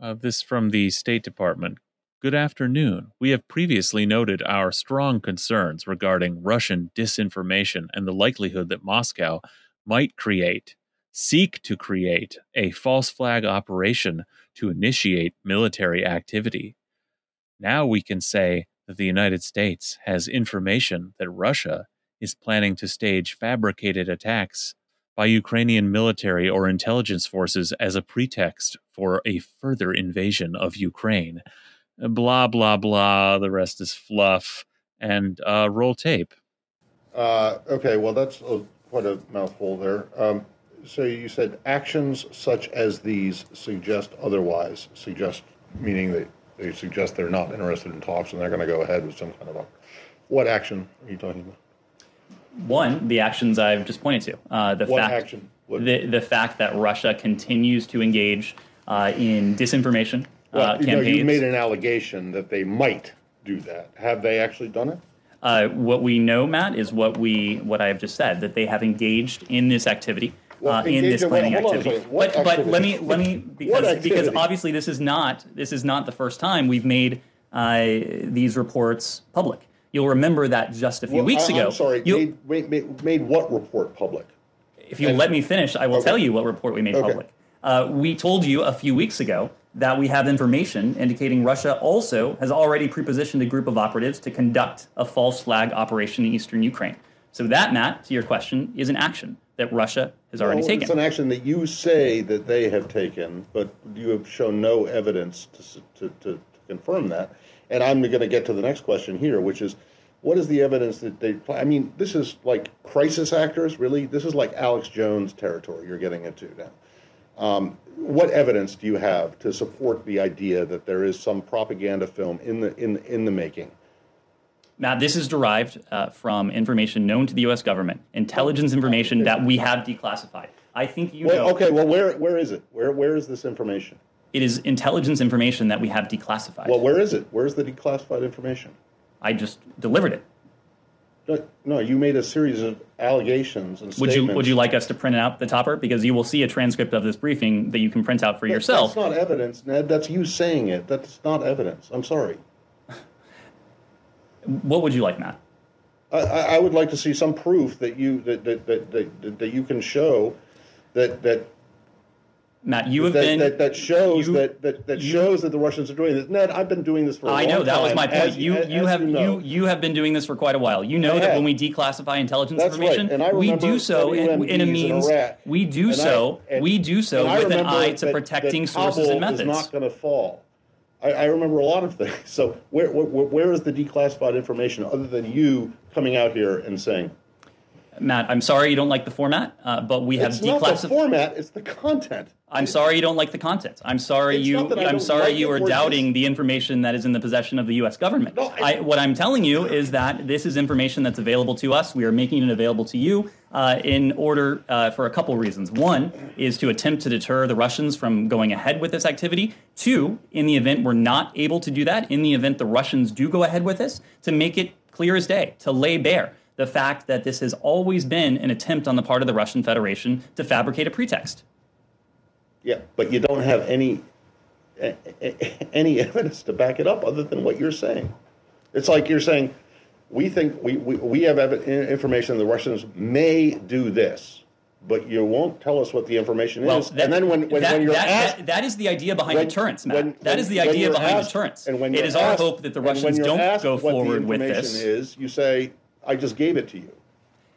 Uh, this from the State Department. Good afternoon. We have previously noted our strong concerns regarding Russian disinformation and the likelihood that Moscow might create, seek to create, a false flag operation to initiate military activity. Now we can say that the United States has information that Russia is planning to stage fabricated attacks by Ukrainian military or intelligence forces as a pretext for a further invasion of Ukraine. Blah, blah, blah. The rest is fluff. And uh, roll tape. Uh, okay, well, that's a, quite a mouthful there. Um, so you said actions such as these suggest otherwise, suggest meaning that they suggest they're not interested in talks and they're going to go ahead with some kind of a. What action are you talking about? One, the actions I've just pointed to. Uh, the What fact, action? What- The, the fact that Russia continues to engage uh, in disinformation Well, uh, you know, campaigns. you made an allegation that they might do that. Have they actually done it? Uh, what we know, Matt, is what we what I have just said that they have engaged in this activity, Well, uh, in this planning hold on a activity. But, but let me let me because because obviously this is not this is not the first time we've made uh, these reports public. You'll remember that just a few Well, weeks I- ago. I'm sorry. you- Made, made, made, made what report public? if you let me finish, I will Okay. tell you what report we made Okay. public. Uh, we told you a few weeks ago that we have information indicating Russia also has already prepositioned a group of operatives to conduct a false flag operation in eastern Ukraine. So that, Matt, to your question, is an action that Russia has already Well, taken. It's an action that you say that they have taken, but you have shown no evidence to, to, to, to confirm that. And I'm going to get to the next question here, which is, what is the evidence that they? I mean, this is like crisis actors, really. This is like Alex Jones territory you're getting into now. Um, what evidence do you have to support the idea that there is some propaganda film in the in in the making? Matt, this is derived uh, from information known to the U.S. government, intelligence information that we have declassified. I think you Well, know okay, well, where where is it? Where where is this information? it is intelligence information that we have declassified. Well, where is it? Where's the declassified information? I just delivered it. No, No, you made a series of allegations and Would statements. you would you like us to print out the topper because you will see a transcript of this briefing that you can print out for That- yourself. That's not evidence, Ned. That's you saying it. That's not evidence. I'm sorry. What would you like, Matt? I, I I would like to see some proof that you that that, that, that, that you can show that that Matt, you have that, been that, that shows you- that, that, that you- shows that the Russians are doing this. Ned, I've been doing this for a I long time. I know that was my point. as- you as you have you, you, know. you have been doing this for quite a while. You know that when we declassify intelligence That's right. information, I we do so in, in a in means Iraq. we do And I- so and- we do so with an eye to that- protecting sources and Kabul is methods. not going to fall. I, I remember a lot of things. So where, where where is the declassified information other than you coming out here and saying Matt, I'm sorry you don't like the format, uh, but we have it's not the declassified. format, it's the content. I'm sorry you don't like the content. I'm sorry It's you. I'm sorry like you are doubting the information that is in the possession of the U.S. government. No, I- I, what I'm telling you is that this is information that's available to us. We are making it available to you uh, in order uh, for a couple reasons. One is to attempt to deter the Russians from going ahead with this activity. Two, in the event we're not able to do that, in the event the Russians do go ahead with this, to make it clear as day, to lay bare the fact that this has always been an attempt on the part of the Russian Federation to fabricate a pretext. Yeah, but you don't have any any evidence to back it up other than what you're saying. It's like you're saying we think we we, we have information the Russians may do this, but you won't tell us what the information Well, is. that- and then when when, that, when you're that- asked that- that is the idea behind when- deterrence, Matt. when- that is the idea behind asked- deterrence. And when it is our hope that the Russians don't asked go forward with information this. Is you say I just gave it to you,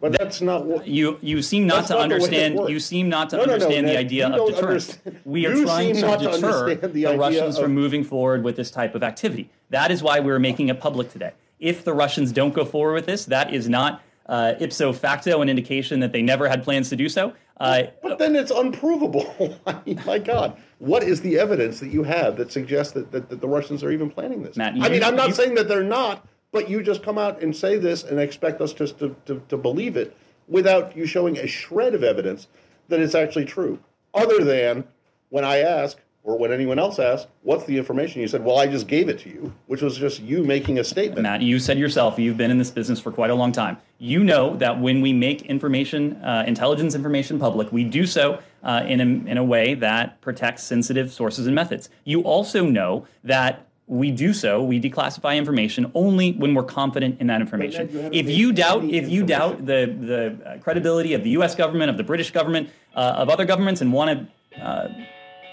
but that's not what You you seem not to not the way it understand. You seem not to No, no, no, understand the idea of deterrence. We are trying to not to deter the the, Russians of- from moving forward with this type of activity. That is why we're making it public today. If the Russians don't go forward with this, that is not uh, ipso facto an indication that they never had plans to do so. Uh, But then it's unprovable. I mean, my God, what is the evidence that you have that suggests that, that, that the Russians are even planning this? Matt, I mean, I'm not you- saying that they're not, but you just come out and say this and expect us just to, to, to believe it without you showing a shred of evidence that it's actually true. Other than when I ask, or when anyone else asks, what's the information? You said, well, I just gave it to you, which was just you making a statement. Matt, you said yourself you've been in this business for quite a long time. You know that when we make information, uh, intelligence information public, we do so uh, in, a, in a way that protects sensitive sources and methods. You also know that we do so, we declassify information only when we're confident in that information. you if you doubt, if you doubt the the uh, credibility of the U.S. government, of the British government, uh, of other governments, and want to, uh,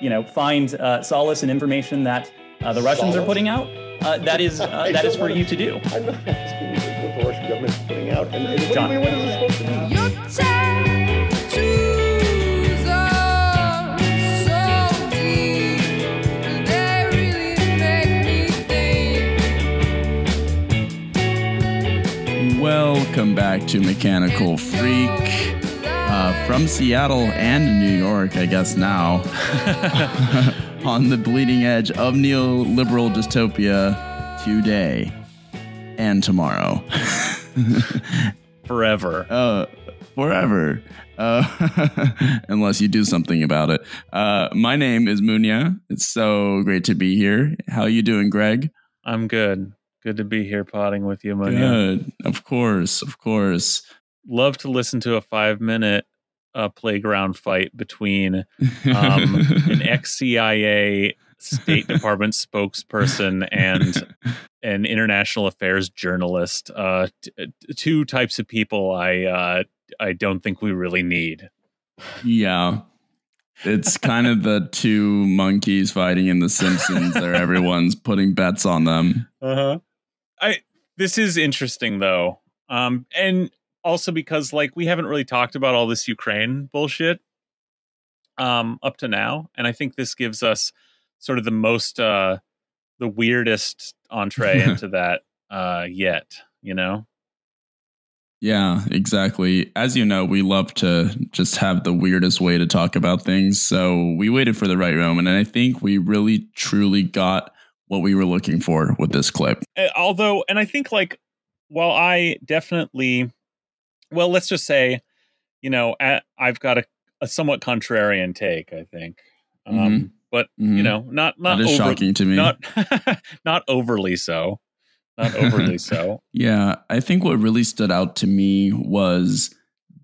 you know, find uh, solace in information that uh, the Russians Solace? are putting out, uh, that is that is for wanna- you to do. I'm not asking you what the Russian government is putting out. And, and what, John. what is this supposed to mean? Welcome back to Mechanical Freak uh, from Seattle and New York, I guess now, on the bleeding edge of neoliberal dystopia today and tomorrow. Forever. uh, forever. Uh, unless you do something about it. Uh, my name is Munya. It's so great to be here. How are you doing, Greg? I'm good. Good to be here potting with you, Munya. Good. Of course, of course. Love to listen to a five minute uh, playground fight between um, an ex CIA State Department spokesperson and an international affairs journalist. Uh, t- t- two types of people I uh, I don't think we really need. Yeah. It's kind of the two monkeys fighting in The Simpsons there. Everyone's putting bets on them. Uh huh. I this is interesting though, um, and also because like we haven't really talked about all this Ukraine bullshit, um, up to now, and I think this gives us sort of the most uh, the weirdest entree into that uh yet. You know. Yeah, exactly. As you know, we love to just have the weirdest way to talk about things. So we waited for the right moment. And I think we really, truly got what we were looking for with this clip. Uh, although and i think like while i definitely well let's just say you know i've got a, a somewhat contrarian take i think um Mhm. but you Mhm. know not not that is over- shocking to me. not not overly so not overly so Yeah, I think what really stood out to me was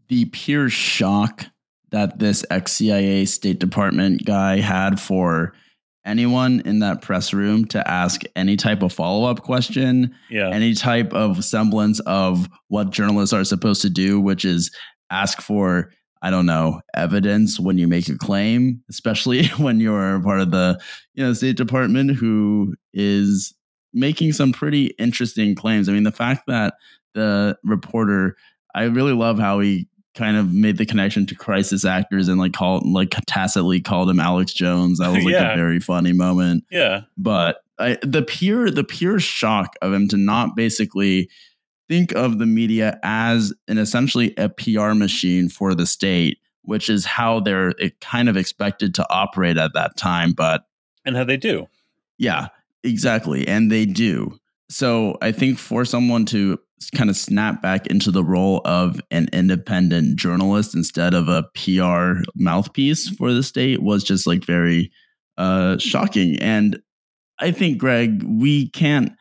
the pure shock that this ex CIA State Department guy had for anyone in that press room to ask any type of follow up question, yeah any type of semblance of what journalists are supposed to do, which is ask for. I don't know, evidence when you make a claim, especially when you're part of the you know State Department who is making some pretty interesting claims. I mean, the fact that the reporter, I really love how he kind of made the connection to crisis actors and like called like tacitly called him Alex Jones. That was like Yeah. a very funny moment. yeah But I, the pure the pure shock of him to not basically think of the media as an essentially a PR machine for the state, which is how they're eh, kind of expected to operate at that time. But and how they do yeah, exactly. And they do. So I think for someone to kind of snap back into the role of an independent journalist instead of a PR mouthpiece for the state was just like very uh, shocking. And I think, Greg, we can't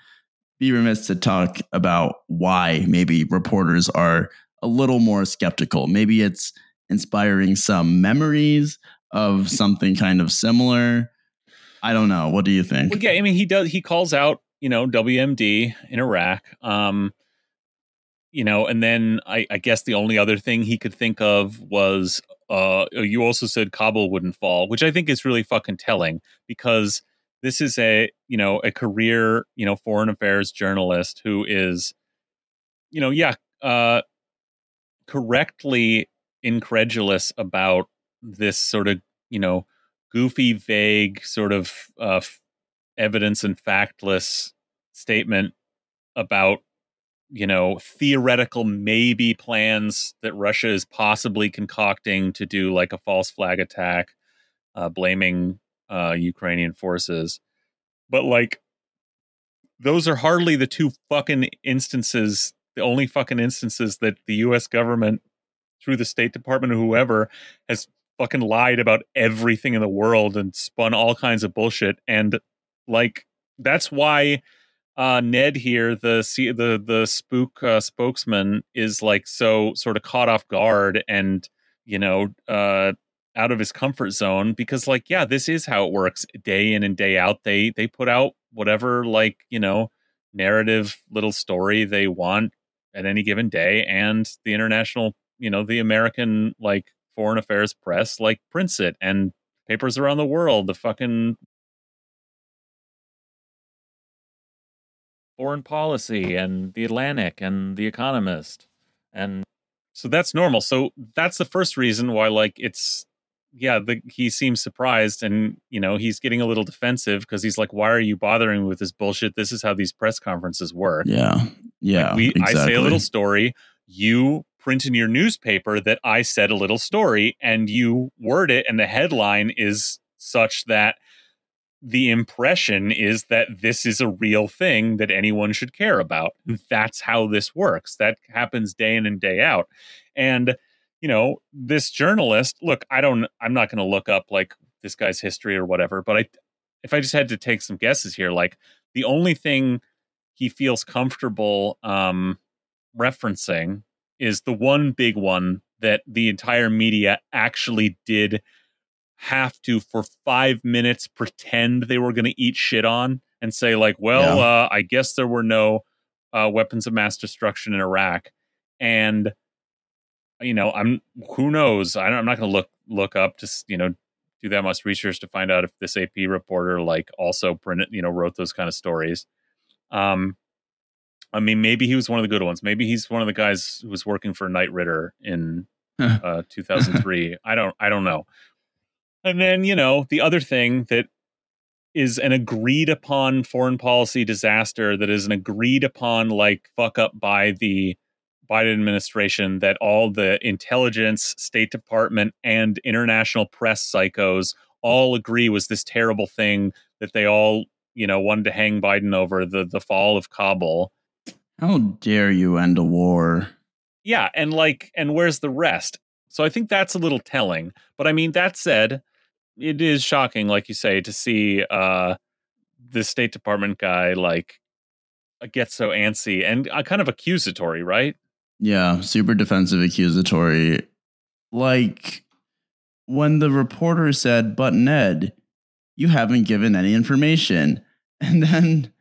be remiss to talk about why maybe reporters are a little more skeptical. Maybe it's inspiring some memories of something kind of similar. I don't know. What do you think? well yeah i mean he does he calls out you know wmd in iraq um you know and then i i guess the only other thing he could think of was uh you also said kabul wouldn't fall which i think is really fucking telling because this is a you know a career you know foreign affairs journalist who is you know yeah uh correctly incredulous about this sort of you know goofy vague sort of uh evidence and factless statement about you know theoretical maybe plans that Russia is possibly concocting to do like a false flag attack uh blaming uh Ukrainian forces. But like those are hardly the two fucking instances the only fucking instances that the US government through the State Department or whoever has fucking lied about everything in the world and spun all kinds of bullshit. And like that's why uh Ned here the the the spook uh, spokesman is like so sort of caught off guard and you know uh out of his comfort zone because like yeah this is how it works. Day in and day out they they put out whatever like you know narrative little story they want at any given day and the international you know the american like foreign affairs press like prints it and papers around the world the fucking foreign policy and the atlantic and the economist and so that's normal so that's the first reason why like it's yeah the, he seems surprised and you know he's getting a little defensive because he's like why are you bothering me with this bullshit this is how these press conferences work Yeah. Yeah. like we, I say a little story. You print in your newspaper that I said a little story, and you word it, and the headline is such that the impression is that this is a real thing that anyone should care about. That's how this works. That happens day in and day out. And, you know, this journalist, look, I don't, I'm not going to look up like this guy's history or whatever, but I, if I just had to take some guesses here, like the only thing he feels comfortable um, referencing is the one big one that the entire media actually did have to for five minutes pretend they were going to eat shit on and say like well Yeah. uh, i guess there were no uh, weapons of mass destruction in iraq. And you know i'm who knows? I don't, i'm not going to look look up just you know do that much research to find out if this ap reporter like also printed you know wrote those kind of stories. Um i mean maybe he was one of the good ones. Maybe he's one of the guys who was working for Knight Ridder in uh 2003 i don't i don't know and then you know the other thing that is an agreed upon foreign policy disaster that is an agreed upon like fuck up by the Biden administration that all the intelligence, State Department, and international press psychos all agree was this terrible thing that they all, you know, wanted to hang Biden over the the fall of Kabul. How dare you end a war? Yeah, and like, and where's the rest? So I think that's a little telling. But I mean, that said, it is shocking, like you say, to see uh the State Department guy like get so antsy and uh, kind of accusatory, right? Yeah, super defensive accusatory. Like when the reporter said, But Ned, you haven't given any information. And then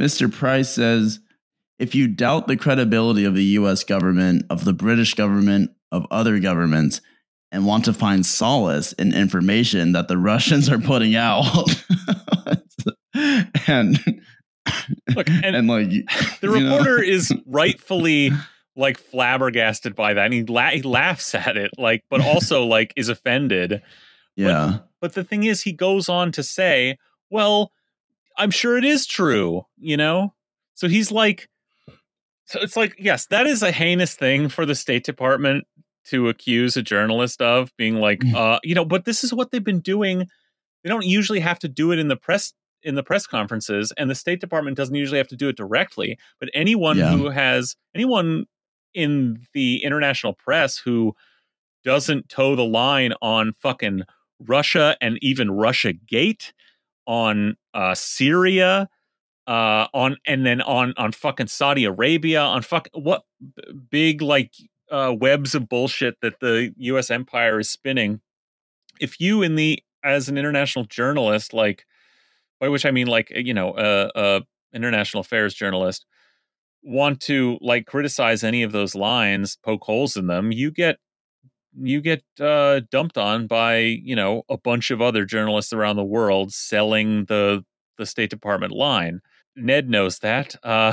Mr. Price says, If you doubt the credibility of the US government, of the British government, of other governments, and want to find solace in information that the Russians are putting out. and Look, and- and like The you know? reporter is rightfully like flabbergasted by that and he, la- he laughs at it like but also like is offended yeah but the thing is he goes on to say well i'm sure it is true you know so he's like so it's like yes that is a heinous thing for the state department to accuse a journalist of being like uh you know but this is what they've been doing they don't usually have to do it in the press in the press conferences and the state department doesn't usually have to do it directly but anyone Yeah. who has anyone in the international press who doesn't toe the line on fucking Russia and even Russia Gate on uh Syria uh on and then on on fucking Saudi Arabia on fuck what b- big like uh webs of bullshit that the US empire is spinning if you in the as an international journalist like by which I mean like you know uh uh international affairs journalist want to like criticize any of those lines poke holes in them you get you get uh, dumped on by you know a bunch of other journalists around the world selling the the State Department line. Ned knows that. Uh,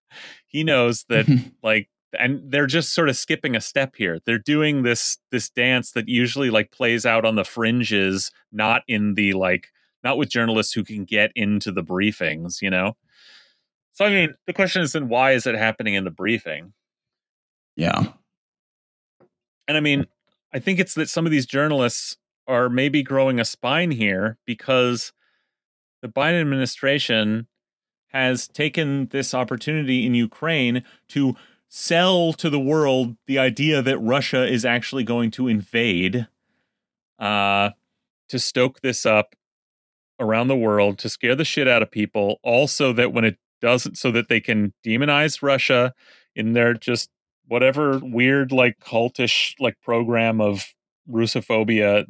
he knows that like and they're just sort of skipping a step here. They're doing this this dance that usually like plays out on the fringes, not in the like not with journalists who can get into the briefings, you know. So I mean, the question is then why is it happening in the briefing? yeah And I mean, I think it's that some of these journalists are maybe growing a spine here because the Biden administration has taken this opportunity in Ukraine to sell to the world the idea that Russia is actually going to invade, uh, to stoke this up around the world, to scare the shit out of people. Also, that when it doesn't, so that they can demonize Russia in their just whatever weird like cultish like program of Russophobia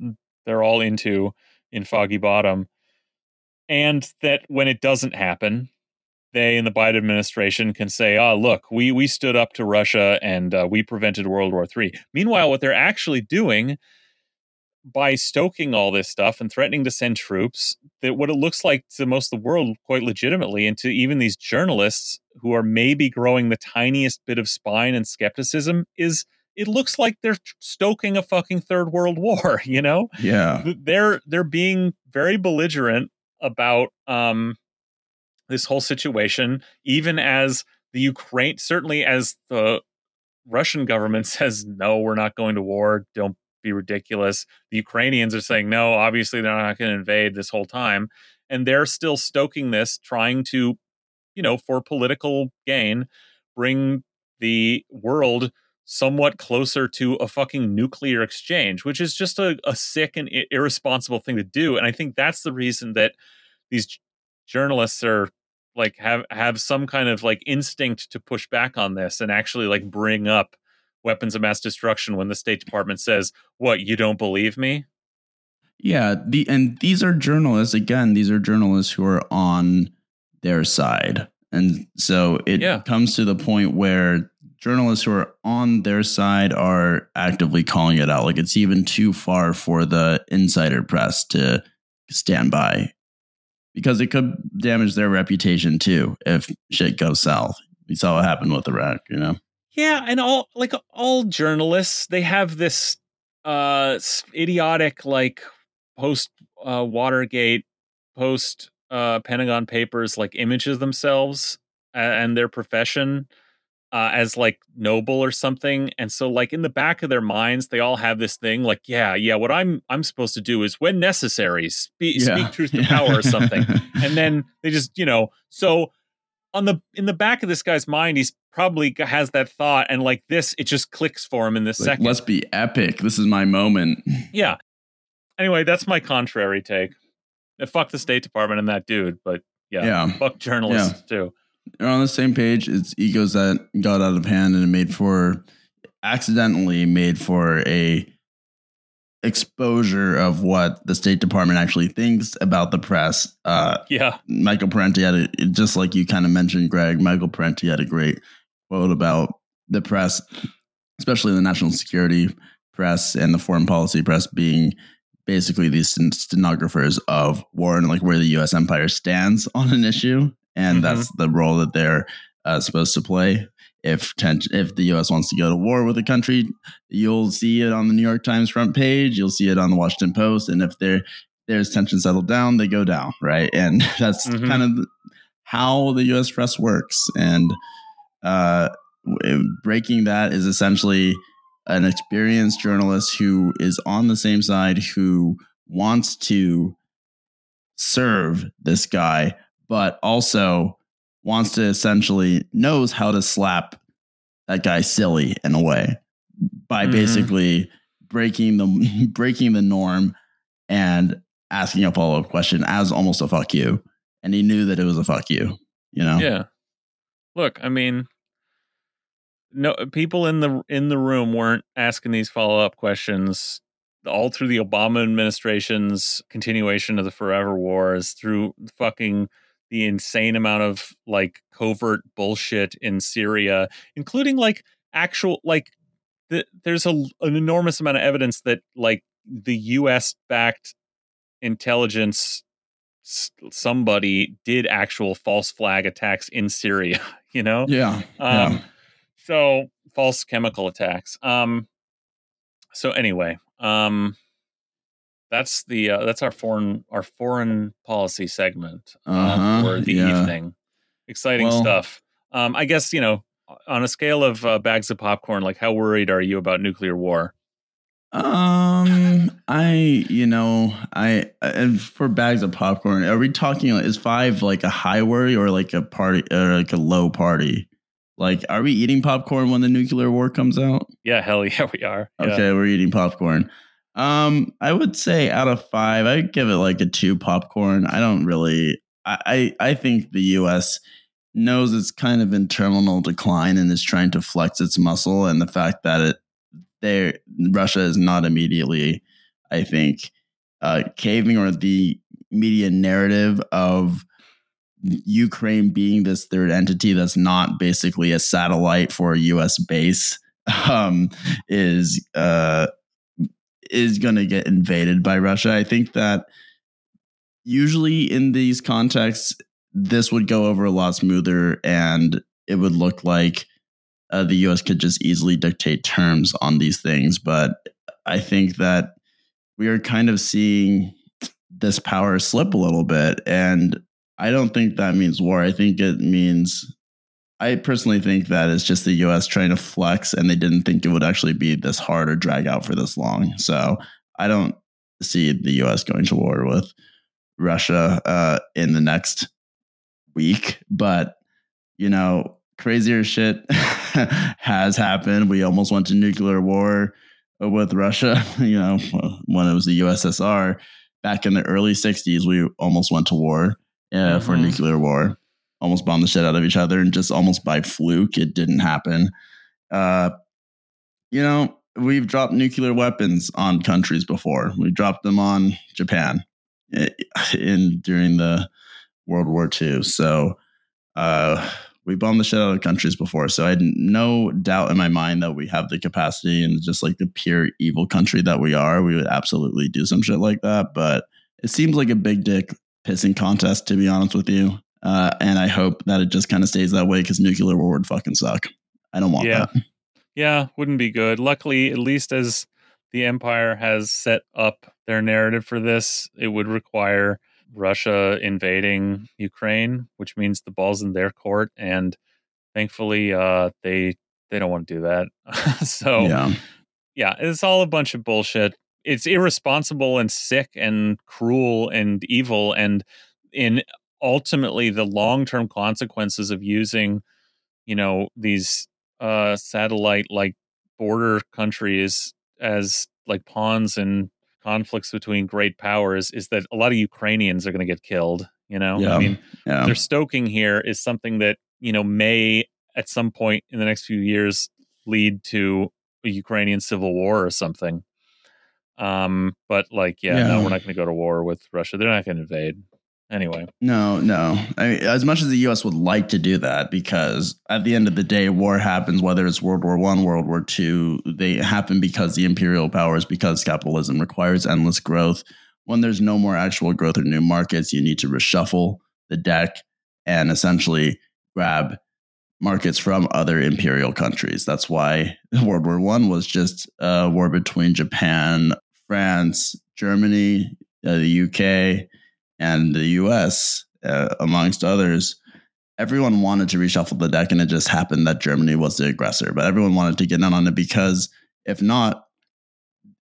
they're all into in Foggy Bottom. And that when it doesn't happen, they in the Biden administration can say, "Oh, look, we we stood up to Russia and uh, we prevented World War III." Meanwhile, what they're actually doing by stoking all this stuff and threatening to send troops, that what it looks like to most of the world, quite legitimately, and to even these journalists who are maybe growing the tiniest bit of spine and skepticism, is it looks like they're stoking a fucking third world war. You know, Yeah. they're they're being very belligerent about um this whole situation even as the ukraine certainly as the russian government says no we're not going to war. Don't be ridiculous. The ukrainians are saying no obviously they're not going to invade this whole time. And they're still stoking this trying to you know for political gain bring the world somewhat closer to a fucking nuclear exchange, which is just a, a sick and irresponsible thing to do. And I think that's the reason that these journalists are like have have some kind of like instinct to push back on this and actually like bring up weapons of mass destruction when the State Department says, "What you don't believe me?" Yeah, the and these are journalists again, these are journalists who are on their side. And so it Yeah. comes to the point where journalists who are on their side are actively calling it out. Like it's even too far for the insider press to stand by because it could damage their reputation too if shit goes south. We saw what happened with Iraq, you know? Yeah, and all like all journalists, they have this uh idiotic like post uh Watergate, post uh Pentagon Papers like images themselves and their profession uh as like noble or something. And so like in the back of their minds, they all have this thing like, yeah, yeah, what I'm I'm supposed to do is when necessary, speak speak truth to power or something and then they just you know so on the in the back of this guy's mind he's probably has that thought and like this it just clicks for him in this Like, second let's be epic. This is my moment. yeah anyway that's my contrary take fuck the state department and that dude but yeah, Yeah. fuck journalists too They're on the same page. It's egos that got out of hand and it made for accidentally made for a exposure of what the State Department actually thinks about the press. Uh, yeah Michael Parenti had a, just like you kind of mentioned, Greg. Michael Parenti had a great quote about the press, especially the national security press and the foreign policy press being basically these stenographers of war and like where the U.S. empire stands on an issue, and Mhm. that's the role that they're uh, supposed to play. If ten- if the U.S. wants to go to war with a country, you'll see it on the New York Times front page. You'll see it on the Washington Post, and if there there's tension settled down, they go down, right? And that's Mhm. kind of how the U.S. press works. And uh, breaking that is essentially an experienced journalist who is on the same side who wants to serve this guy, but also wants to essentially knows how to slap that guy silly in a way by Mhm. basically breaking the breaking the norm and asking a follow up question as almost a fuck you. And he knew that it was a fuck you, you know? yeah look i mean no people in the in the room weren't asking these follow-up questions all through the obama administration's continuation of the forever wars through fucking the insane amount of like covert bullshit in syria including like actual like the, there's a, an enormous amount of evidence that like the us backed intelligence somebody did actual false flag attacks in syria you know Yeah. um, yeah. so false chemical attacks. Um, so anyway, um, that's the uh, that's our foreign our foreign policy segment uh, Uh-huh, for the yeah. evening. Exciting Well- stuff. Um, I guess you know on a scale of uh, bags of popcorn, like how worried are you about nuclear war? Um, I, you know, I, and for bags of popcorn, are we talking, is five like a high worry or like a party or like a low party? Like, are we eating popcorn when the nuclear war comes out? Yeah, hell yeah, we are. Yeah. Okay, we're eating popcorn. Um, I would say out of five, I'd give it like a two popcorn. I don't really, I, I, I think the U.S. knows it's kind of in terminal decline and is trying to flex its muscle, and the fact that it there Russia is not immediately, I think, uh, caving or the media narrative of Ukraine being this third entity that's not basically a satellite for a U.S. base um, is uh, is going to get invaded by Russia. I think that usually in these contexts, this would go over a lot smoother, and it would look like uh, the U.S. could just easily dictate terms on these things. But I think that we are kind of seeing this power slip a little bit, and I don't think that means war. I think it means. I personally think that it's just the U.S. trying to flex, and they didn't think it would actually be this hard or drag out for this long. So I don't see the U.S. going to war with Russia uh, in the next week. But you know, crazier shit has happened. We almost went to nuclear war with Russia. You know, when it was the USSR back in the early '60s, we almost went to war uh, for Mhm. nuclear war. Almost bombed the shit out of each other, and just almost by fluke, it didn't happen. Uh, you know, we've dropped nuclear weapons on countries before. We dropped them on Japan in during the World War II. So uh, we bombed the shit out of countries before. So I had no doubt in my mind that we have the capacity and just like the pure evil country that we are, we would absolutely do some shit like that. But it seems like a big dick pissing contest, to be honest with you. Uh, and I hope that it just kind of stays that way because nuclear war would fucking suck. I don't want Yeah. that. Yeah, wouldn't be good. Luckily, at least as the Empire has set up their narrative for this, it would require Russia invading Ukraine, which means the ball's in their court. And thankfully, uh, they they don't want to do that. so Yeah. yeah, it's all a bunch of bullshit. It's irresponsible and sick and cruel and evil and in ultimately the long-term consequences of using, you know, these uh satellite like border countries as like pawns in conflicts between great powers is that a lot of Ukrainians are going to get killed, you know? Yeah. I mean, Yeah. they're stoking here is something that you know may at some point in the next few years lead to a Ukrainian civil war or something. Um, but like, yeah, no, we're not going to go to war with Russia. They're not going to invade anyway. No, no. I mean, as much as the U.S. would like to do that, because at the end of the day, war happens whether it's World War One, World War Two. They happen because the imperial powers, because capitalism requires endless growth. When there's no more actual growth or new markets, you need to reshuffle the deck and essentially grab markets from other imperial countries. That's why World War One was just a war between Japan, France, Germany, uh, the UK, and the US, uh, amongst others. Everyone wanted to reshuffle the deck, and it just happened that Germany was the aggressor. But everyone wanted to get in on it because if not,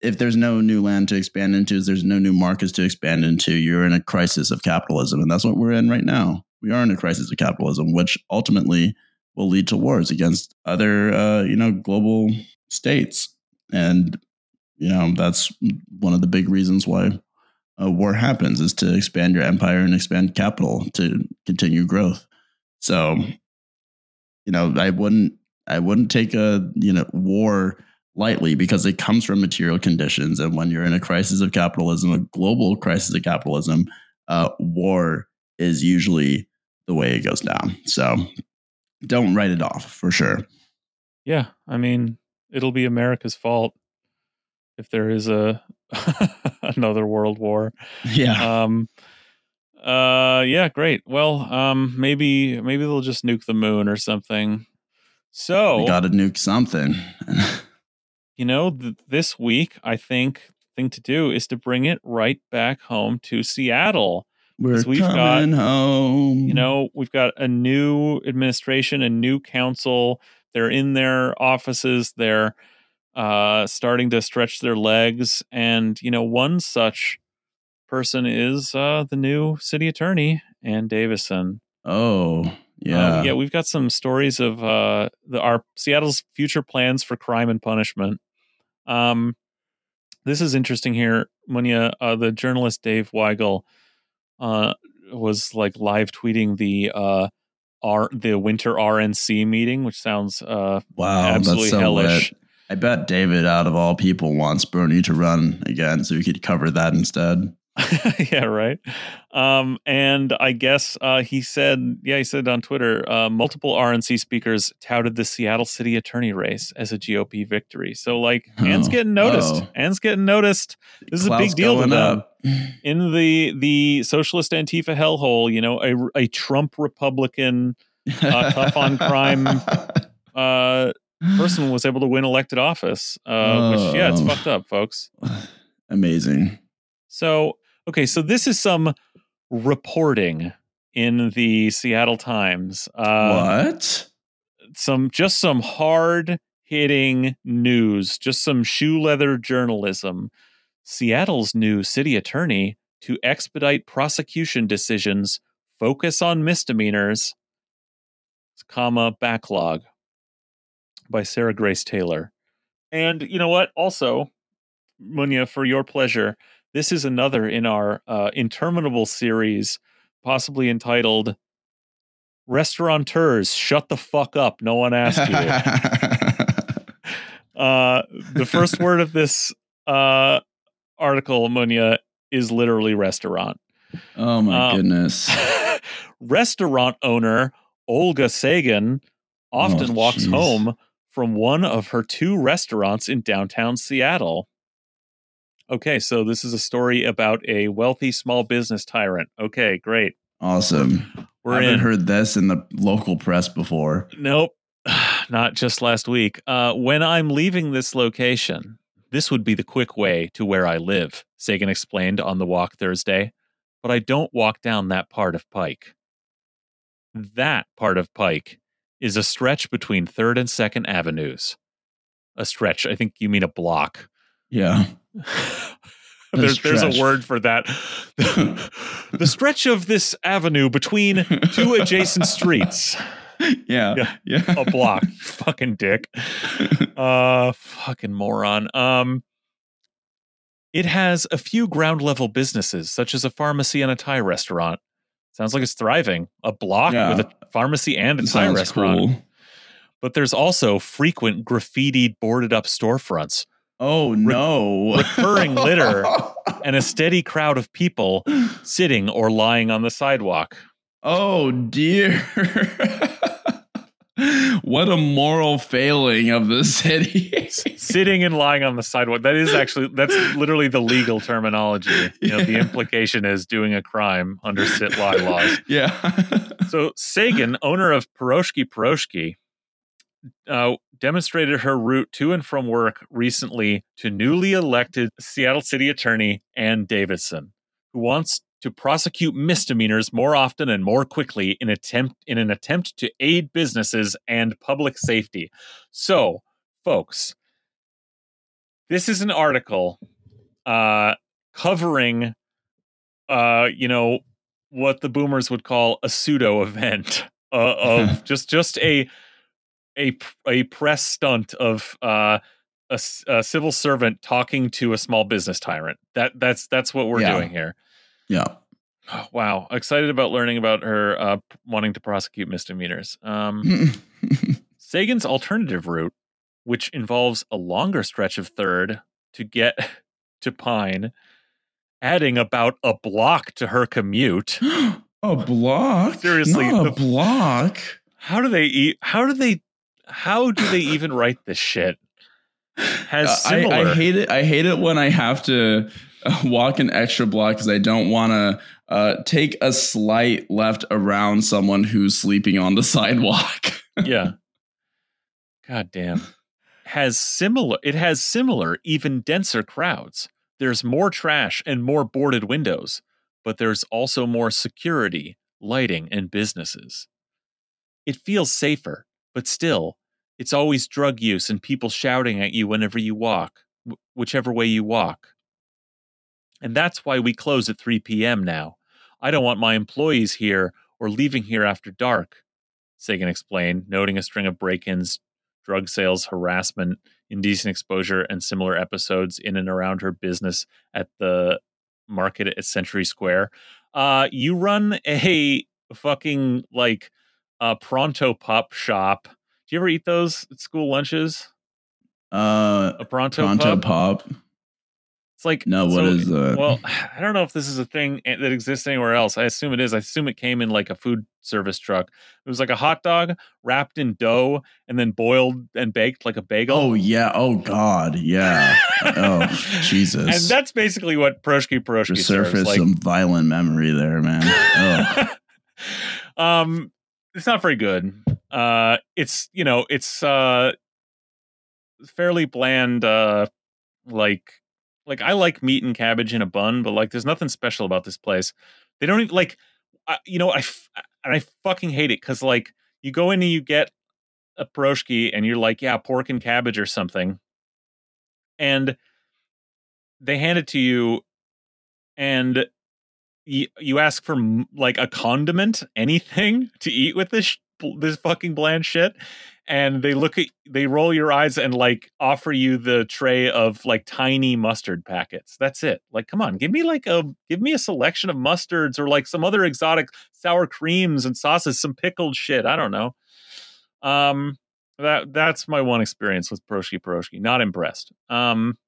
if there's no new land to expand into, there's no new markets to expand into, you're in a crisis of capitalism. And that's what we're in right now. We are in a crisis of capitalism, which ultimately will lead to wars against other, uh, you know, global states. And, you know, that's one of the big reasons why a war happens is to expand your empire and expand capital to continue growth. So, you know, I wouldn't I wouldn't take a you know war lightly because it comes from material conditions, and when you're in a crisis of capitalism, a global crisis of capitalism, uh, war is usually the way it goes down. So, don't write it off for sure. Yeah, I mean, it'll be America's fault if there is a another world war. Yeah, Um, uh, yeah, great. Well, um, maybe maybe they'll just nuke the moon or something. So we got to nuke something. you know, th- this week I think thing to do is to bring it right back home to Seattle. We're we've got, coming home. You know, we've got a new administration, a new council. They're in their offices. They're uh, starting to stretch their legs, and you know, one such person is uh, the new city attorney, Ann Davison. Oh, yeah. Uh, yeah, we've got some stories of uh, the our Seattle's future plans for crime and punishment. Um, this is interesting here, Munya. Uh, the journalist Dave Weigel uh, was like live tweeting the uh, R the winter RNC meeting, which sounds uh, Wow, absolutely so hellish. I bet David, out of all people, wants Bernie to run again so he could cover that instead. yeah, right. Um, and I guess uh, he said, yeah, he said on Twitter, uh, multiple RNC speakers touted the Seattle city attorney race as a GOP victory. So, like, Ann's Oh, getting noticed. oh. Ann's getting noticed. This is a big deal to them. up. In the the socialist Antifa hellhole, you know, a, a Trump Republican Uh, tough on crime. person was able to win elected office. Uh, which, yeah, it's Oh. fucked up, folks. Amazing. So, okay, so this is some reporting in the Seattle Times. Uh, what? Some just some hard hitting news, just some shoe leather journalism. Seattle's new city attorney to expedite prosecution decisions, focus on misdemeanors, comma backlog by Sarah Grace Taylor. And you know what? Also, Munya, for your pleasure, this is another in our uh, interminable series, possibly entitled "Restaurateurs, Shut the Fuck Up." No one asked you. uh, the first word of this uh, article, Munya, is literally restaurant. oh my Um, goodness. Restaurant owner Olga Sagan often Oh, walks jeez. home from one of her two restaurants in downtown Seattle. Okay, so this is a story about a wealthy small business tyrant. Okay, great. Awesome. We're I haven't in. heard this in the local press before. Nope, not just last week. Uh, when I'm leaving this location, this would be the quick way to where I live, Sagan explained on the walk Thursday. But I don't walk down that part of Pike. That part of Pike is a stretch between 3rd and 2nd Avenues. A stretch, I think you mean a block. Yeah. there's, there's a word for that. the stretch of this avenue between two adjacent streets. yeah. Yeah. Yeah. a block. fucking dick. Uh fucking moron. Um it has a few ground level businesses such as a pharmacy and a Thai restaurant. Sounds like it's thriving. A block Yeah. with a pharmacy and a Thai restaurant. cool. But there's also frequent graffitied boarded up storefronts Oh no. recurring litter. and a steady crowd of people sitting or lying on the sidewalk. oh dear. what a moral failing of the city. Sitting and lying on the sidewalk. That is actually that's literally the legal terminology. You know, the implication is doing a crime under sit lie laws. yeah. So Sagan, owner of Piroshki Piroshki, uh, demonstrated her route to and from work recently to newly elected Seattle City Attorney Ann Davison, who wants to prosecute misdemeanors more often and more quickly in attempt in an attempt to aid businesses and public safety. So, folks, this is an article uh, covering, uh, you know, what the boomers would call a pseudo event uh, of just just a a a press stunt of uh, a, a civil servant talking to a small business tyrant. That that's that's what we're Yeah. doing here. Yeah. Wow, excited about learning about her uh, wanting to prosecute misdemeanors. Um, Sagan's alternative route, which involves a longer stretch of third to get to Pine, adding about a block to her commute. a block? Seriously, Not a the- block. How do they eat? How do they? How do they even write this shit? Has Uh, I. I hate it. I hate it when I have to walk an extra block because I don't want to uh, take a slight left around someone who's sleeping on the sidewalk. yeah. God damn. Has similar. It has similar, even denser crowds. There's more trash and more boarded windows, but there's also more security, lighting, and businesses. It feels safer, but still, it's always drug use and people shouting at you whenever you walk, whichever way you walk. And that's why we close at 3 p.m. now. I don't want my employees here or leaving here after dark, Sagan explained, noting a string of break ins, drug sales, harassment, indecent exposure, and similar episodes in and around her business at the market at Century Square. Uh, you run a fucking like uh, pronto pop shop. Do you ever eat those at school lunches? Uh, A Pronto, Pronto? Pop. It's like No, what so- is that? Well, I don't know if this is a thing that exists anywhere else. I assume it is. I assume it came in like a food service truck. It was like a hot dog wrapped in dough and then boiled and baked like a bagel. Oh yeah. Oh God. Yeah. oh Jesus. And that's basically what Proshki Proshki. Resurface Like, some violent memory there, man. Oh. um, it's not very good. Uh, it's you know, it's uh, fairly bland. Uh, like, like I like meat and cabbage in a bun, but like, there's nothing special about this place. They don't even like, I, you know, I and I fucking hate it because like you go in and you get a pierogi and you're like, yeah, pork and cabbage or something, and they hand it to you, and you, you ask for like a condiment, anything to eat with this this fucking bland shit, and they look at they roll your eyes and like offer you the tray of like tiny mustard packets. That's it. Like, come on, give me like a give me a selection of mustards or like some other exotic sour creams and sauces, some pickled shit. I don't know. Um, that that's my one experience with Piroshky Piroshky. Not impressed. Um,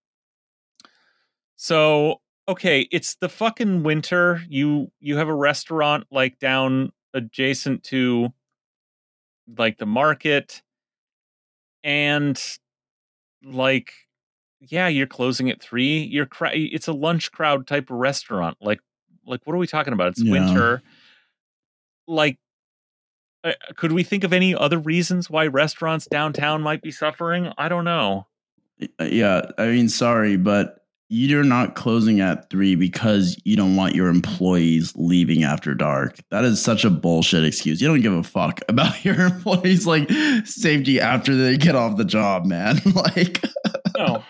so okay, it's the fucking winter. You you have a restaurant like down adjacent to like the market and like yeah, you're closing at 3. You're cra- it's a lunch crowd type of restaurant. Like like what are we talking about? It's Yeah. winter. Like uh, could we think of any other reasons why restaurants downtown might be suffering? I don't know. Uh, yeah, I mean, sorry, but you're not closing at three because you don't want your employees leaving after dark. That is such a bullshit excuse. You don't give a fuck about your employees' like safety after they get off the job, man. like, No.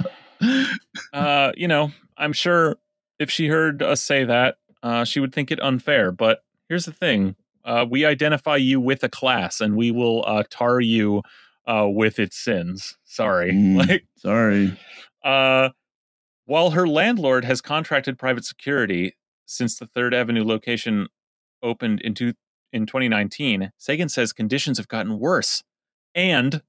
uh, you know, I'm sure if she heard us say that, uh, she would think it unfair. But here's the thing: uh, we identify you with a class, and we will uh, tar you uh, with its sins. Sorry, Mm. like sorry. uh, while her landlord has contracted private security since the Third Avenue location opened in two, in 2019, Sagan says conditions have gotten worse, and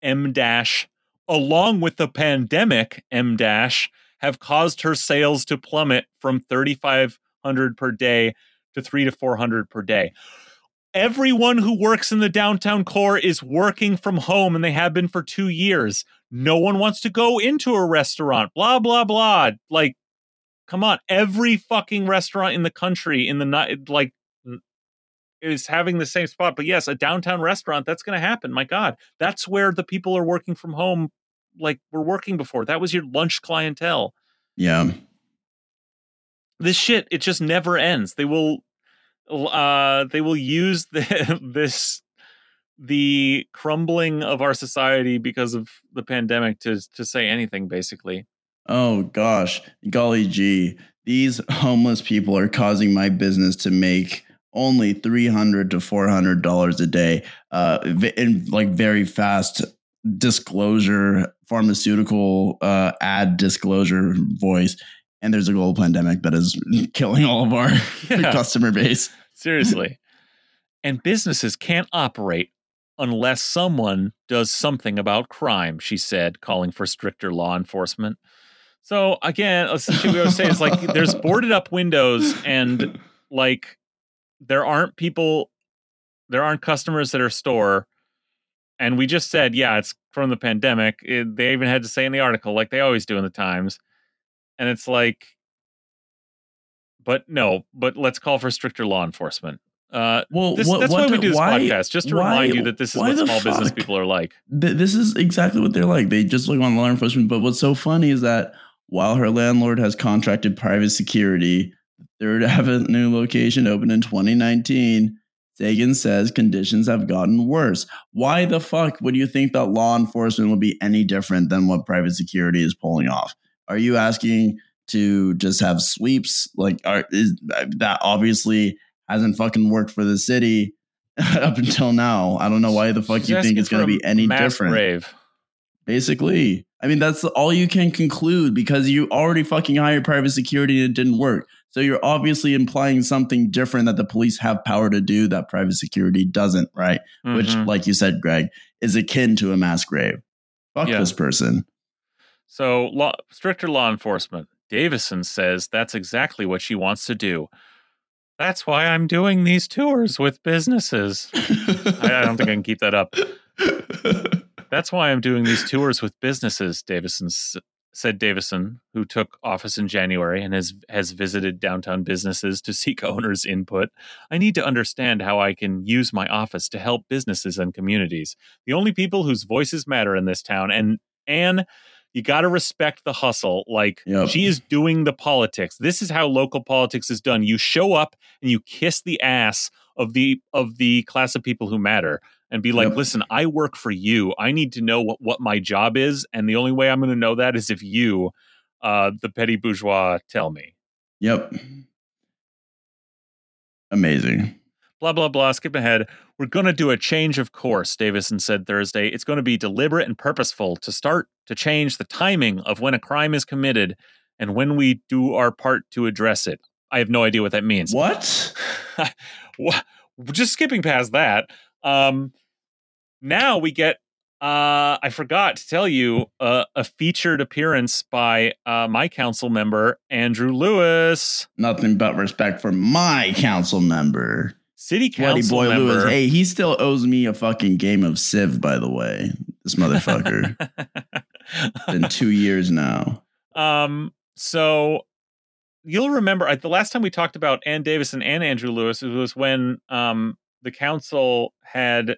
M dash, along with the pandemic, M dash have caused her sales to plummet from 3,500 per day to three to 400 per day. Everyone who works in the downtown core is working from home, and they have been for two years. No one wants to go into a restaurant. Blah blah blah. Like come on. Every fucking restaurant in the country in the night like is having the same spot. But yes a downtown restaurant that's going to happen. My god. That's where the people are working from home like we were working before. That was your lunch clientele. Yeah. this shit it just never ends. They will uh they will use the, this the crumbling of our society because of the pandemic to to say anything basically. Oh gosh, golly gee, these homeless people are causing my business to make only three hundred to four hundred dollars a day, uh, in like very fast disclosure, pharmaceutical uh, ad disclosure voice. And there's a global pandemic that is killing all of our Yeah. customer base. seriously and businesses can't operate unless someone does something about crime she said calling for stricter law enforcement so again essentially what i was saying is like there's boarded up windows and like there aren't people there aren't customers at our store and we just said yeah it's from the pandemic It- they even had to say in the article like they always do in the times and it's like but no but let's call for stricter law enforcement uh Well, this, what- that's what why we do- this why- podcast just to why- remind you that this is what small business people are like Th- this is exactly what they're like. They just look on law enforcement. But what's so funny is that while her landlord has contracted private security, Third Avenue location opened in 2019. Sagan says conditions have gotten worse. Why the fuck would you think that law enforcement would be any different than what private security is pulling off? Are you asking to just have sweeps? Like, are, is that obviously hasn't fucking worked for the city up until now? I don't know why the fuck She's you think it's going to be any different. grave. Basically, I mean, that's all you can conclude because you already fucking hired private security and it didn't work. So you're obviously implying something different that the police have power to do that private security doesn't, right? Which, Mhm. like you said, Greg, is akin to a mass grave. Fuck Yeah. this person. So, law, stricter law enforcement. Davison says that's exactly what she wants to do. That's why I'm doing these tours with businesses. I, I don't think I can keep that up. That's why I'm doing these tours with businesses, Davison said Davison, who took office in January and has has visited downtown businesses to seek owners' input. I need to understand how I can use my office to help businesses and communities. The only people whose voices matter in this town and and you got to respect the hustle. Like Yep. she is doing the politics. This is how local politics is done. You show up and you kiss the ass of the of the class of people who matter and be like, Yep. listen, I work for you. I need to know what, what my job is. And the only way I'm going to know that is if you, uh, the petty bourgeois, tell me. yep. Amazing. Blah, blah, blah. Skip ahead. We're going to do a change of course, Davison said Thursday. It's going to be deliberate and purposeful to start to change the timing of when a crime is committed and when we do our part to address it. I have no idea what that means. What? Wha- just skipping past that um now we get uh i forgot to tell you uh, a featured appearance by uh my council member andrew lewis Nothing but respect for my council member. City council boy member Lewis. Hey, he still owes me a fucking game of Civ, by the way. This motherfucker. Been two years now. um so you'll remember the last time we talked about ann davison and andrew lewis it was when um the council had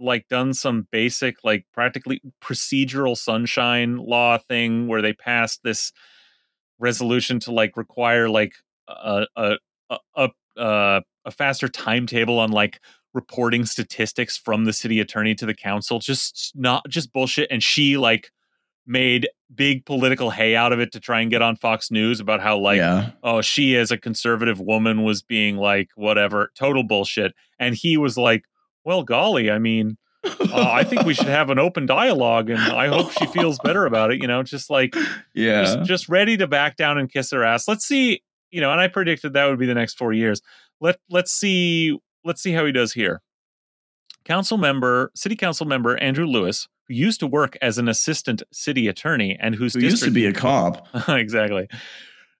like done some basic like practically procedural sunshine law thing where they passed this resolution to like require like a a, a, uh, a faster timetable on like reporting statistics from the city attorney to the council just not just bullshit and she like made big political hay out of it to try and get on Fox News about how like yeah. oh she as a conservative woman was being like whatever total bullshit and he was like well golly I mean uh, I think we should have an open dialogue and I hope she feels better about it you know just like Yeah. just, just ready to back down and kiss her ass. Let's see, you know, and I predicted that would be the next four years. Let let's see, let's see how he does here. Council member, city council member Andrew Lewis, who used to work as an assistant city attorney and whose Who used to be a cop. exactly,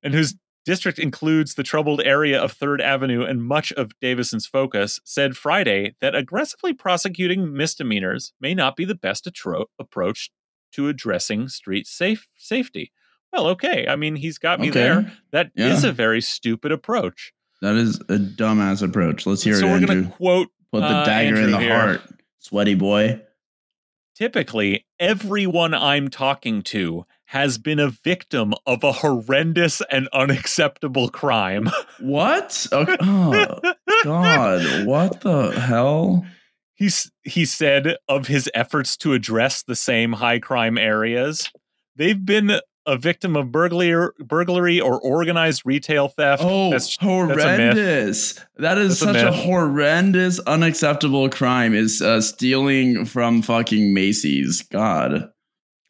and whose district includes the troubled area of Third Avenue and much of Davison's focus, said Friday that aggressively prosecuting misdemeanors may not be the best atro- approach to addressing street safe safety. Well, okay. I mean, he's got me Okay. there. That is Yeah. a very stupid approach. That is a dumbass approach. Let's hear so it, we're going to quote Put the uh, dagger in the here. heart, sweaty boy. typically everyone I'm talking to has been a victim of a horrendous and unacceptable crime. What? Okay. Oh, God. What the hell? He's he said of his efforts to address the same high crime areas. They've been a victim of burglary, burglary or organized retail theft. Oh, That's- horrendous. That is That's a such a, myth. horrendous, unacceptable crime is uh, stealing from fucking Macy's. God.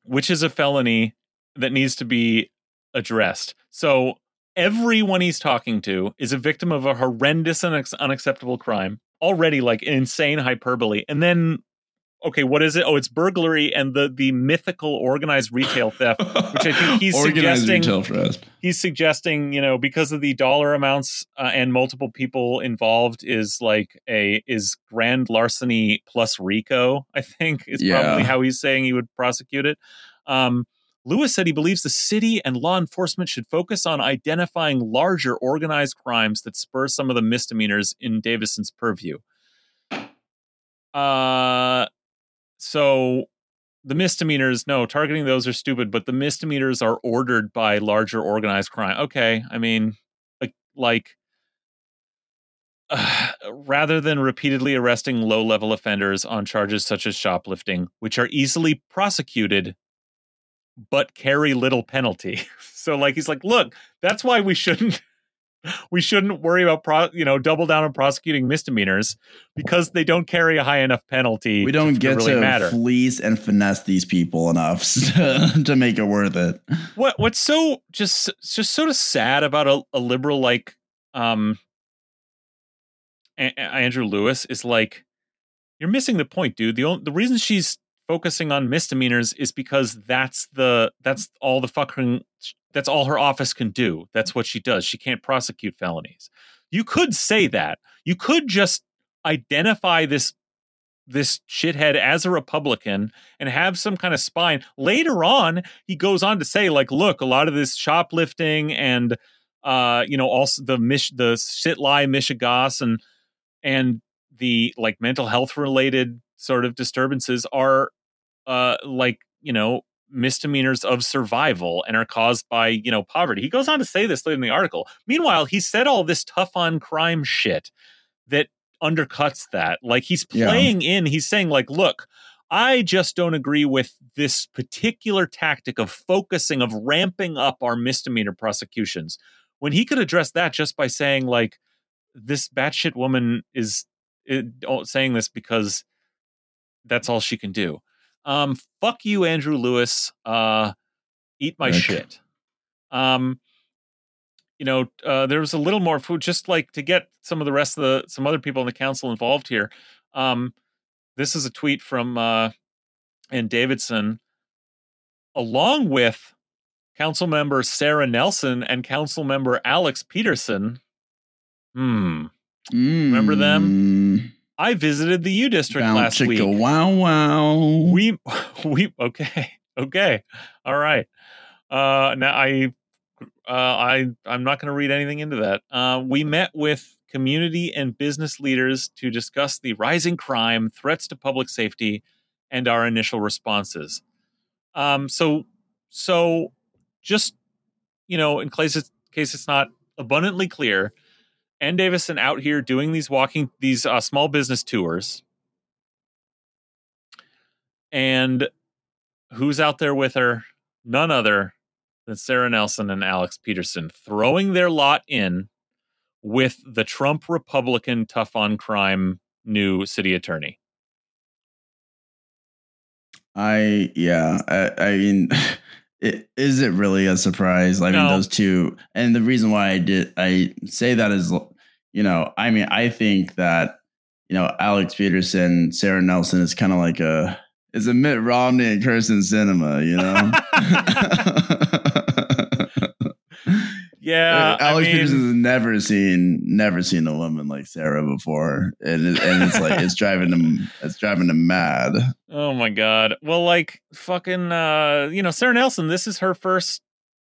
which is a felony that needs to be addressed. So everyone he's talking to is a victim of a horrendous and unac- unacceptable crime. Already like insane hyperbole. And then okay, what is it? Oh, it's burglary and the the mythical organized retail theft. Which I think he's Organized suggesting-. He's suggesting, you know, because of the dollar amounts uh, and multiple people involved is like a is grand larceny plus RICO, I think is Yeah. probably how he's saying he would prosecute it. Um Lewis said he believes the city and law enforcement should focus on identifying larger organized crimes that spur some of the misdemeanors in Davison's purview. Uh, so the misdemeanors, no, targeting those are stupid, but the misdemeanors are ordered by larger organized crime. Okay, I mean, like, like uh, rather than repeatedly arresting low level offenders on charges such as shoplifting, which are easily prosecuted but carry little penalty. So like he's like, look, that's why we shouldn't we shouldn't worry about pro, you know double down on prosecuting misdemeanors because they don't carry a high enough penalty. We don't to, get really to matter. fleece and finesse these people enough to, make it worth it. what what's so just just sort of sad about a, a liberal like um A- Andrew Lewis is like you're missing the point, dude. The only, the reason she's focusing on misdemeanors is because that's the that's all the fucking that's all her office can do. That's what she does. She can't prosecute felonies. You could say that. You could just identify this this shithead as a Republican and have some kind of spine. Later on, he goes on to say, like, look, a lot of this shoplifting and uh, you know, also the mish the shit lie Michigas and and the like mental health related sort of disturbances are uh like, you know, misdemeanors of survival and are caused by, you know, poverty. He goes on to say this later in the article. Meanwhile, he said all this tough on crime shit that undercuts that. Like he's Yeah. playing in, he's saying, like, look, I just don't agree with this particular tactic of focusing, of ramping up our misdemeanor prosecutions. When he could address that just by saying, like, this batshit woman is uh, oh, saying this because that's all she can do. Um, fuck you, Andrew Lewis. Uh, eat my Rick. shit. Um, you know, uh, there was a little more food, just like to get some of the rest of the some other people in the council involved here. Um, this is a tweet from uh, Ann Davison, along with council member Sarah Nelson and council member Alex Pedersen. Hmm. Remember them? I visited the U district last week. Wow, wow. we we okay okay all right uh now i uh i i'm not going to read anything into that uh we met with community and business leaders to discuss the rising crime threats to public safety and our initial responses um so so just you know in case it's case it's not abundantly clear Ann Davison out here doing these walking these uh, small business tours and who's out there with her? None other than Sarah Nelson and Alex Pedersen throwing their lot in with the Trump Republican tough on crime new city attorney. I yeah, I, I mean, it, is it really a surprise? I No. mean, those two, and the reason why I did I say that is, you know, I mean, I think that you know Alex Pedersen, Sarah Nelson is kind of like a is a Mitt Romney and Kyrsten Sinema, you know. Yeah, I Alex mean- Pedersen has never seen never seen a woman like Sarah before, and it, and it's like it's driving him it's driving him mad. Oh my god. Well, like fucking uh, you know, Sarah Nelson, this is her first,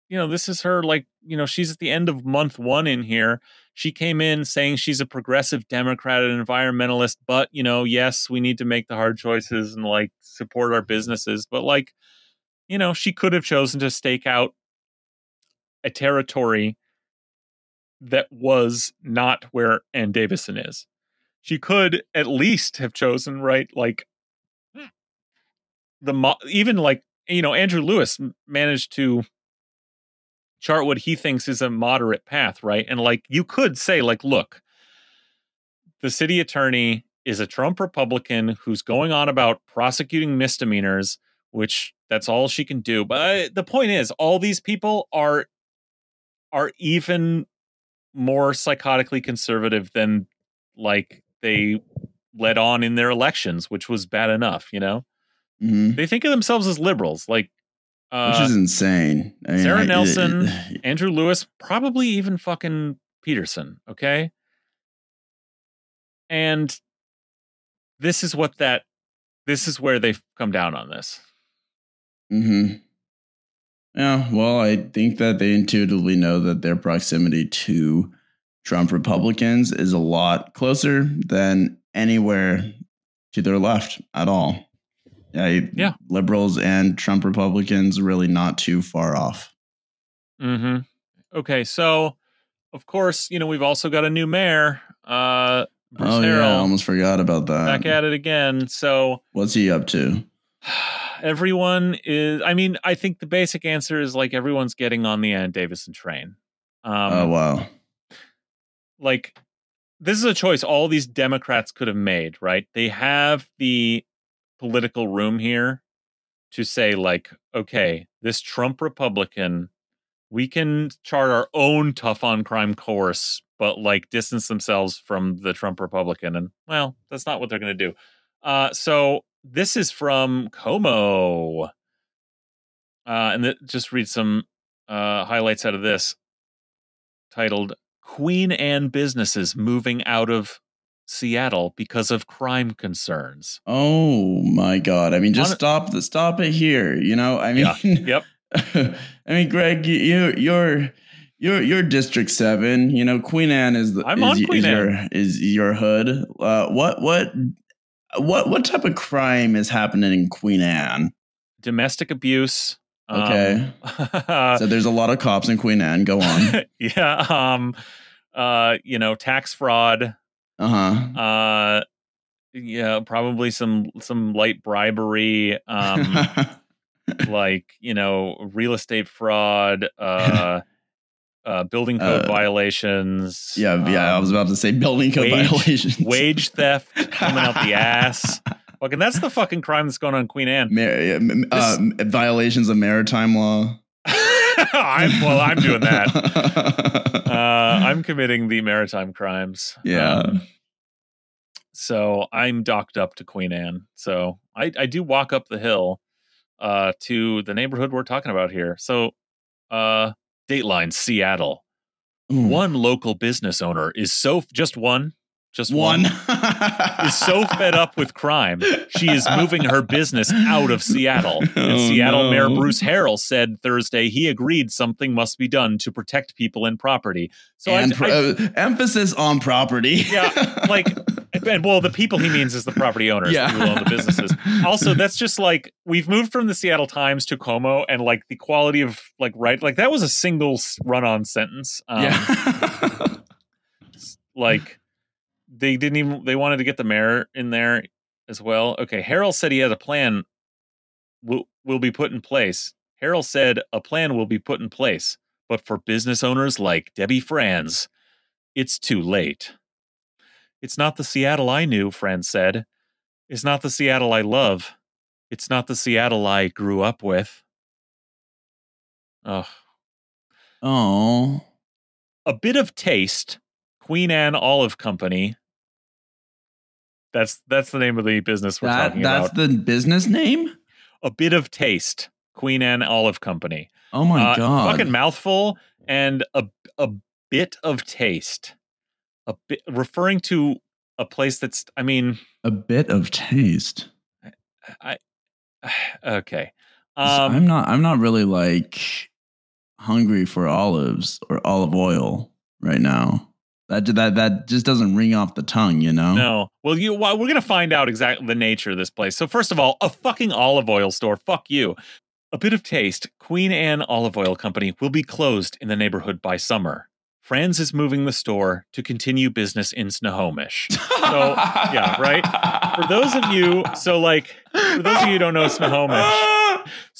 you know, this is her like, you know, she's at the end of month 1 in here. She came in saying she's a progressive Democrat and environmentalist, but you know, yes, we need to make the hard choices and like support our businesses, but like, you know, she could have chosen to stake out a territory that was not where Ann Davison is. She could at least have chosen, right, like the even like you know Andrew Lewis managed to chart what he thinks is a moderate path, right? And like you could say like look, the city attorney is a Trump Republican who's going on about prosecuting misdemeanors, which that's all she can do. But uh, the point is all these people are are even more psychotically conservative than like they led on in their elections, which was bad enough, you know? Mhm. they think of themselves as liberals like uh, Which is insane. I mean, Sarah I- Nelson, andrew lewis probably even fucking pedersen okay and this is what that this is where they've come down on this hmm Yeah, well, I think that they intuitively know that their proximity to Trump Republicans is a lot closer than anywhere to their left at all. Yeah, Yeah. liberals and Trump Republicans really not too far off. mm-hmm okay so of course you know we've also got a new mayor uh Bruce oh yeah, I almost forgot about that. back at it again so What's he up to? everyone is i mean i think the basic answer is like everyone's getting on the ann davison train. Um oh wow. like this is a choice all these democrats could have made right? They have the political room here to say like okay this trump republican we can chart our own tough on crime course but like distance themselves from the trump republican. And well that's not what they're going to do Uh, so this is from KOMO. Uh, and th- just read some uh, highlights out of this titled Queen Anne Businesses Moving Out of Seattle Because of Crime Concerns. Oh my god! I mean, just On- stop the stop it here. You know, I mean, Yeah. Yep. I mean, Greg, you, you you're you're you're District Seven. You know, Queen Anne is the I'm is, on Queen is your is your hood. Uh, what what what what type of crime is happening in Queen Anne? Domestic abuse. um, Okay. so there's a lot of cops in Queen Anne. Go on. yeah. Um, uh, you know, tax fraud. Uh huh. Uh, yeah, probably some some light bribery. Um, like you know, real estate fraud. Uh, uh, building code Uh, violations. yeah, yeah. I was um, about to say building code wage- violations. wage theft coming out the ass. Fucking, that's the fucking crime that's going on in Queen Anne. Mar- uh, violations of maritime law. I'm well. I'm doing that. Uh, I'm committing the maritime crimes. Yeah. Um, so I'm docked up to Queen Anne. So I, I do walk up the hill uh, to the neighborhood we're talking about here. So uh, Dateline, Seattle. Ooh. One local business owner is so just one, just one is so fed up with crime, she is moving her business out of Seattle. And Oh, Seattle Mayor. Bruce Harrell said Thursday he agreed something must be done to protect people and property. So and I, pro- uh, emphasis on property. Yeah, like, and well, the people he means is the property owners Yeah. who own the businesses. Also, that's just like we've moved from the Seattle Times to KOMO, and like the quality of like right, like that was a single run-on sentence. Um, yeah. like they didn't even they wanted to get the mayor in there as well. Okay, Harrell said he had a plan will will be put in place. Harrell said a plan will be put in place, but for business owners like Debbie Franz, it's too late. It's not the Seattle I knew, Franz said. It's not the Seattle I love. It's not the Seattle I grew up with. Ugh. oh. a bit of taste queen anne olive company that's that's the name of the business we're That, talking that's about That's the business name? a bit of taste queen anne olive company Oh my Uh, god. fucking mouthful and a a bit of taste a bit referring to a place that's i mean a bit of taste. i okay I'm um not I'm not really like hungry for olives or olive oil right now. That that that just doesn't ring off the tongue, you know? No. Well, you well, we're gonna find out exactly the nature of this place. So first of all, a fucking olive oil store. Fuck you. A bit of taste. Queen Anne Olive Oil Company will be closed in the neighborhood by summer. Franz is moving the store to continue business in Snohomish. So, yeah, right? For those of you, so like, for those of you who don't know Snohomish,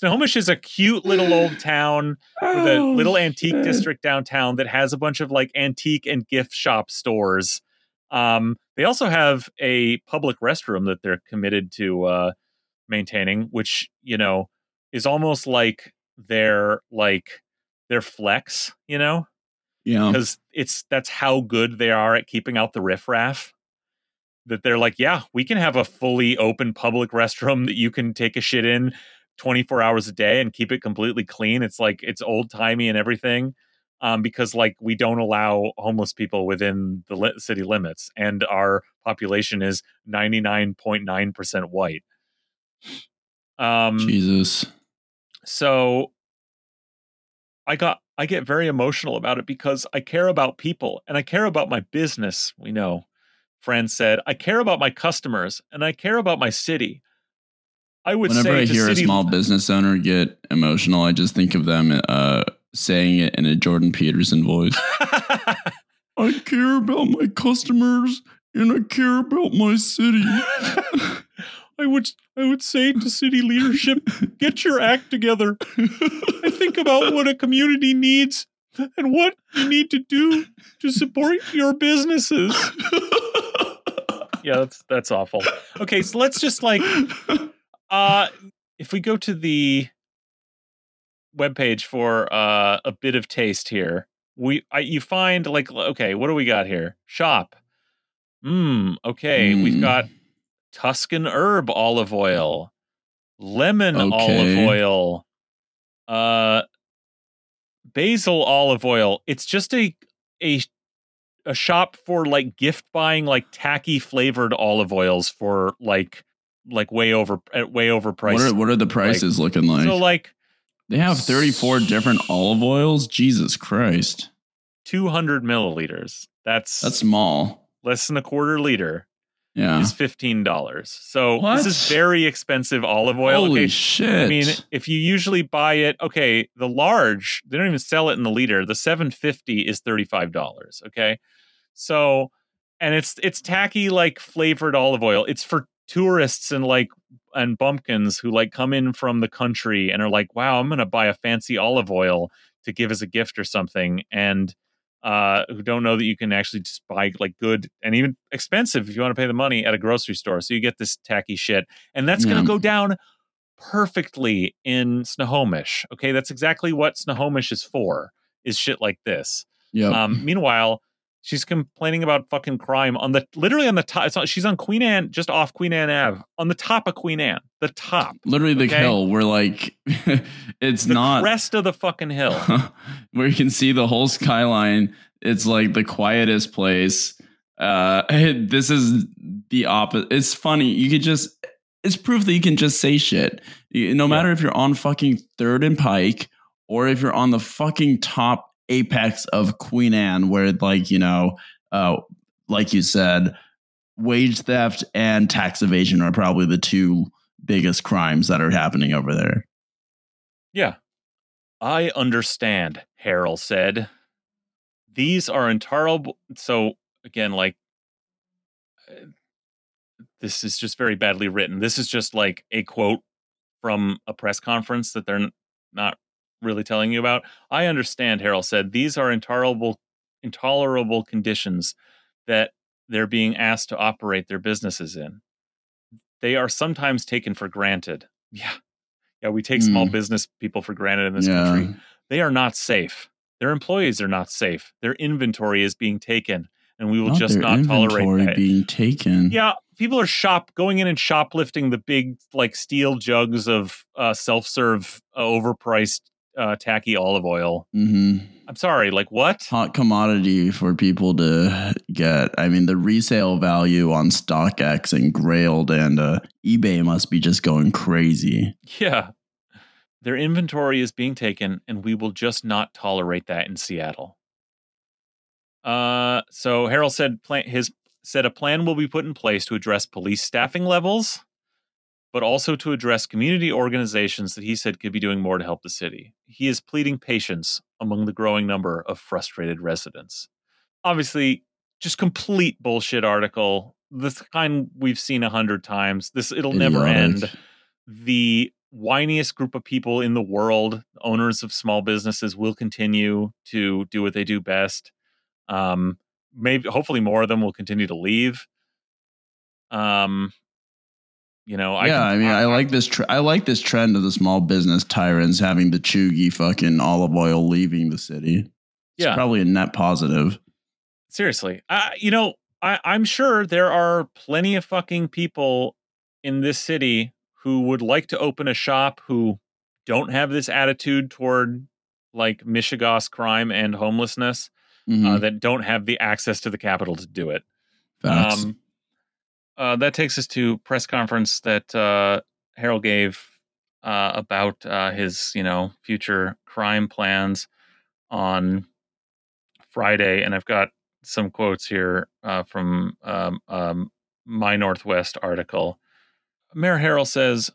Snohomish is a cute little old town with a Oh, little antique shit. district downtown that has a bunch of like antique and gift shop stores. Um, they also have a public restroom that they're committed to uh, maintaining, which you know is almost like their like their flex, you know, Yeah. because it's that's how good they are at keeping out the riffraff. That they're like, yeah, we can have a fully open public restroom that you can take a shit in 24 hours a day and keep it completely clean. It's like it's old timey and everything. Um, because like we don't allow homeless people within the li- city limits, and our population is 99.9% white. Um, Jesus. so I got I get very emotional about it because I care about people and I care about my business, we know. Fran said, I care about my customers and I care about my city. I would Whenever say I hear city a small business owner get emotional, I just think of them uh, saying it in a Jordan Peterson voice. I care about my customers and I care about my city. I would I would say to city leadership, get your act together. I think about what a community needs and what you need to do to support your businesses. Yeah, that's that's awful. Okay, so let's just like uh if we go to the webpage for uh a bit of taste here, we I, you find like okay, what do we got here? Shop. Hmm, okay, we've Mm. got Tuscan herb olive oil, lemon Okay. olive oil, uh, basil olive oil. It's just a a a shop for like gift buying like tacky flavored olive oils for like like way over uh, way overpriced. What are what are the prices looking like? so like they have 34 different olive oils. Jesus Christ. 200 milliliters. That's That's small. less than a quarter liter. Yeah. Is fifteen dollars. So What? this is very expensive olive oil. Holy Okay, shit. I mean, if you usually buy it, okay, the large, they don't even sell it in the liter. The 750 is $35, okay? So, and it's it's tacky like flavored olive oil. It's for tourists and like and bumpkins who like come in from the country and are like, "Wow, I'm going to buy a fancy olive oil to give as a gift or something." And uh who don't know that you can actually just buy like good and even expensive if you want to pay the money at a grocery store. So you get this tacky shit. And that's going to go down perfectly in Snohomish. Okay, that's exactly what Snohomish is for. Is shit like this. Yeah. Um, meanwhile, she's complaining about fucking crime on the literally on the top. It's on, she's on Queen Anne, just off Queen Anne Ave, on the top of Queen Anne, the top, Literally the okay. hill where like it's not the not crest of the fucking hill. where you can see the whole skyline. It's like the quietest place. Uh, this is the opposite. It's funny. You could just. It's proof that you can just say shit. No Yeah. matter if you're on fucking Third and Pike or if you're on the fucking top apex of Queen Anne, where like you know, uh, like you said, wage theft and tax evasion are probably the two biggest crimes that are happening over there. Yeah. I understand, Harrell said. These are intolerable. So, again, like, uh, this is just very badly written. This is just like a quote from a press conference that they're not really telling you about. I understand, Harrell said. These are intolerable, intolerable conditions that they're being asked to operate their businesses in. They are sometimes taken for granted. Yeah. Yeah, we take small Hmm. business people for granted in this country. They are not safe. Their employees are not safe. Their inventory is being taken, and we will Not just not tolerate inventory that. being taken. yeah, people are shop going in and shoplifting the big like steel jugs of uh, self-serve, uh, overpriced, uh, tacky olive oil. Mm-hmm. I'm sorry, like what? Hot commodity for people to get. I mean, the resale value on StockX and Grailed and uh, eBay must be just going crazy. Yeah, their inventory is being taken, and we will just not tolerate that in Seattle. Uh, so Harrell said plan, his said a plan will be put in place to address police staffing levels, but also to address community organizations that he said could be doing more to help the city. He is pleading patience among the growing number of frustrated residents. Obviously, just complete bullshit article. The kind we've seen a hundred times. This it'll never end the whiniest group of people in the world, owners of small businesses, will continue to do what they do best. Um, maybe, hopefully, more of them will continue to leave. Um, you know, I yeah, can- I mean, I like this. Tr- I like this trend of the small business tyrants having the chuggy fucking olive oil leaving the city. It's Yeah. probably a net positive. seriously. I, you know, I, I'm sure there are plenty of fucking people in this city who would like to open a shop who don't have this attitude toward like Michigas crime and homelessness. uh, Mhm. that don't have the access to the capital to do it. Facts. Um, uh, that takes us to press conference that uh, Harrell gave uh, about uh, his, you know, future crime plans on Friday, and I've got some quotes here uh, from um, um, MyNorthwest article. Mayor Harrell says,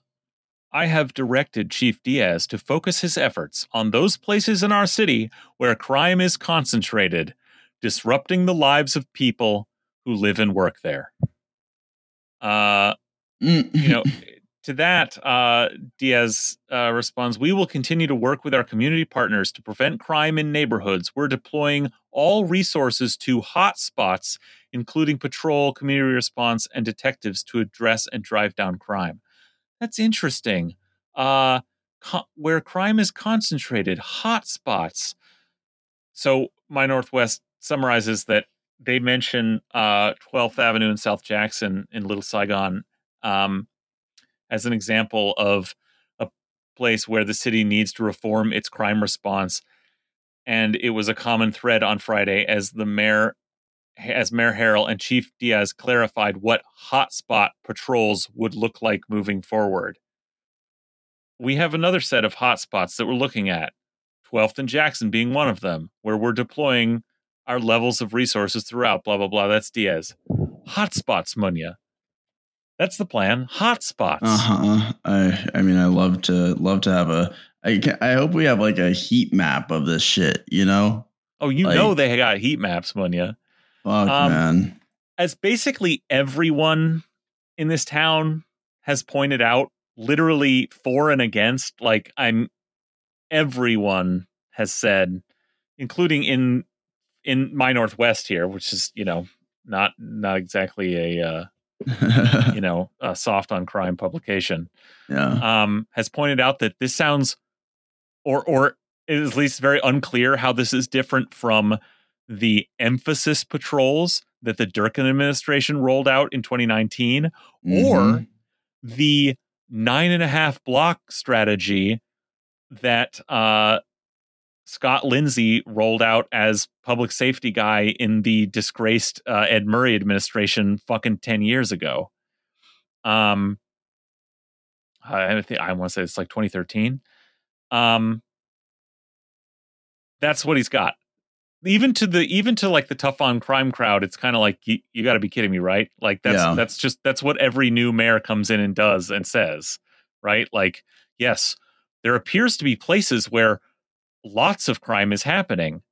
I have directed Chief Diaz to focus his efforts on those places in our city where crime is concentrated, disrupting the lives of people who live and work there. Uh, Mm. you know, to that, uh, Diaz uh, responds, We will continue to work with our community partners to prevent crime in neighborhoods. We're deploying all resources to hotspots, including patrol, community response, and detectives to address and drive down crime. That's interesting. Uh, co- where crime is concentrated, hotspots. So, MyNorthwest summarizes that they mention uh, 12th Avenue in South Jackson in Little Saigon um, as an example of a place where the city needs to reform its crime response. And it was a common thread on Friday as the mayor, as Mayor Harrell and Chief Diaz clarified what hotspot patrols would look like moving forward. We have another set of hotspots that we're looking at. 12th and Jackson being one of them, where we're deploying our levels of resources throughout, blah, blah, blah. That's Diaz. Hotspots, Munya. That's the plan. Hotspots. Uh huh. I I mean, I love to love to have a. I ca- I hope we have like a heat map of this shit. You know, Oh, you Like- know they got heat maps, Munya. fuck Um, man. As basically everyone in this town has pointed out, literally for and against, like I'm everyone has said, including in in MyNorthwest here, which is, you know, not not exactly a uh, you know, a soft on crime publication. yeah. um, has pointed out that this sounds, or or is at least very unclear how this is different from the emphasis patrols that the Durkan administration rolled out in 2019, or Mhm. the nine and a half block strategy that uh, Scott Lindsay rolled out as public safety guy in the disgraced uh, Ed Murray administration fucking 10 years ago. Um, I think I want to say it's like 2013. Um, that's what he's got. Even to the even to like the tough on crime crowd, it's kind of like you, you got to be kidding me, right? Like that's Yeah. that's just that's what every new mayor comes in and does and says, right? Like yes, there appears to be places where lots of crime is happening.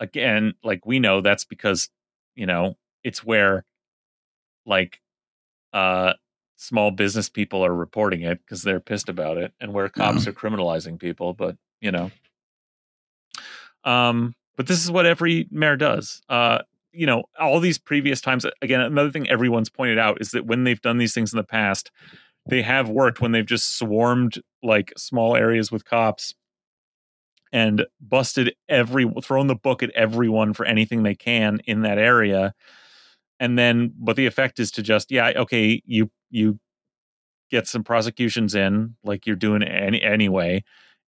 Again, like we know that's because you know it's where like uh small business people are reporting it because they're pissed about it and where cops Yeah. are criminalizing people but you know um but this is what every mayor does uh you know all these previous times again another thing everyone's pointed out is that when they've done these things in the past they have worked when they've just swarmed like small areas with cops and busted every thrown the book at everyone for anything they can in that area. And then but the effect is to just yeah okay you you get some prosecutions in like you're doing any anyway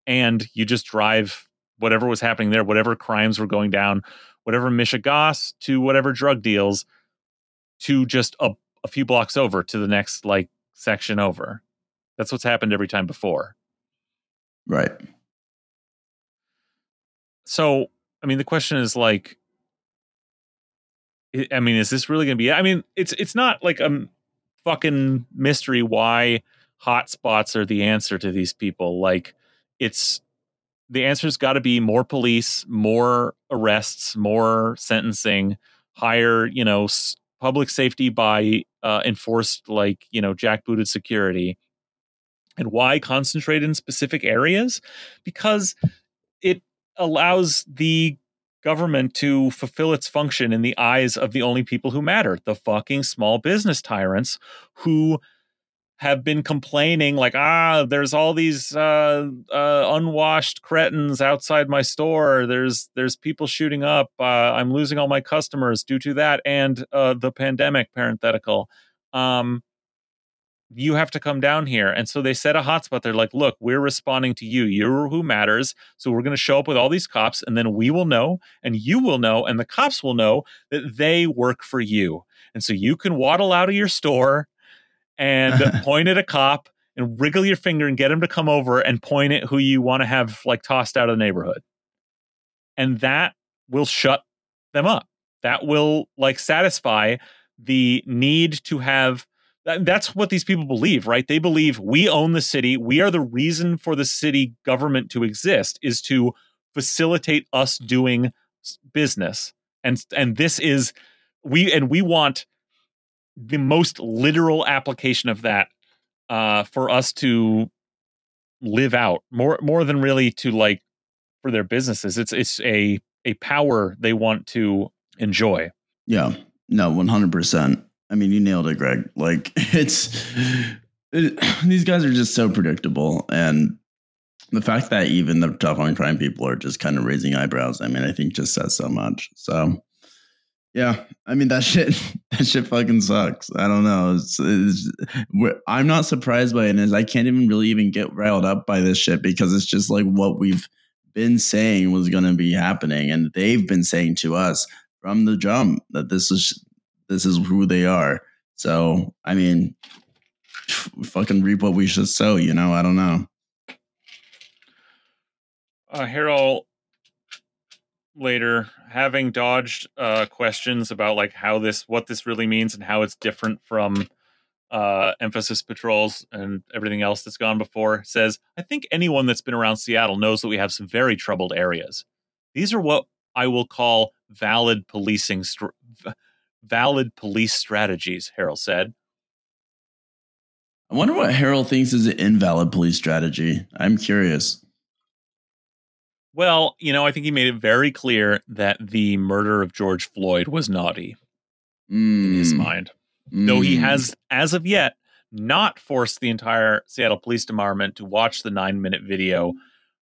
and you just drive whatever was happening there whatever crimes were going down whatever mishigas to whatever drug deals to just a, a few blocks over to the next like section over. That's what's happened every time before. Right. So i mean the question is like i mean is this really gonna be i mean it's it's not like a fucking mystery why hotspots are the answer to these people. Like it's the answer's got to be more police more arrests more sentencing higher you know s- public safety by uh, enforced like you know jackbooted security. And why concentrate in specific areas? Because it allows the government to fulfill its function in the eyes of the only people who matter the fucking small business tyrants who have been complaining like ah there's all these uh, uh, unwashed cretins outside my store. There's there's people shooting up. Uh, i'm losing all my customers due to that and uh, the pandemic parenthetical. Um, you have to come down here. And so they set a hotspot. They're like, look, we're responding to you. You're who matters. So we're going to show up with all these cops, and then we will know, and you will know, and the cops will know that they work for you. And so you can waddle out of your store and point at a cop and wriggle your finger and get him to come over and point at who you want to have like tossed out of the neighborhood. And that will shut them up. That will like satisfy the need to have that's what these people believe, right? They believe we own the city. We are the reason for the city government to exist is to facilitate us doing business. And and this is we and we want the most literal application of that uh for us to live out more more than really to like for their businesses. It's it's a a power they want to enjoy. Yeah. No, 100%. I mean, you nailed it, Greg. Like, it's it, these guys are just so predictable. And the fact that even the tough on crime people are just kind of raising eyebrows, I mean, I think just says so much. So, Yeah, I mean that shit. That shit fucking sucks. I don't know. It's, it's, I'm not surprised by it. Is I can't even really even get riled up by this shit because it's just like what we've been saying was going to be happening, and they've been saying to us from the jump that this is this is who they are. So I mean, fucking reap what we should sow. You know, I don't know. uh, Harrell later having dodged uh, questions about like how this what this really means and how it's different from uh, emphasis patrols and everything else that's gone before says i think anyone that's been around seattle knows that we have some very troubled areas these are what i will call valid policing valid police strategies Harrell said I wonder what Harrell thinks is an invalid police strategy. I'm curious. well you know i think he made it very clear that the murder of george floyd was naughty in his Mm, mind though he mm. has, as of yet, not forced the entire Seattle Police Department to watch the nine minute video.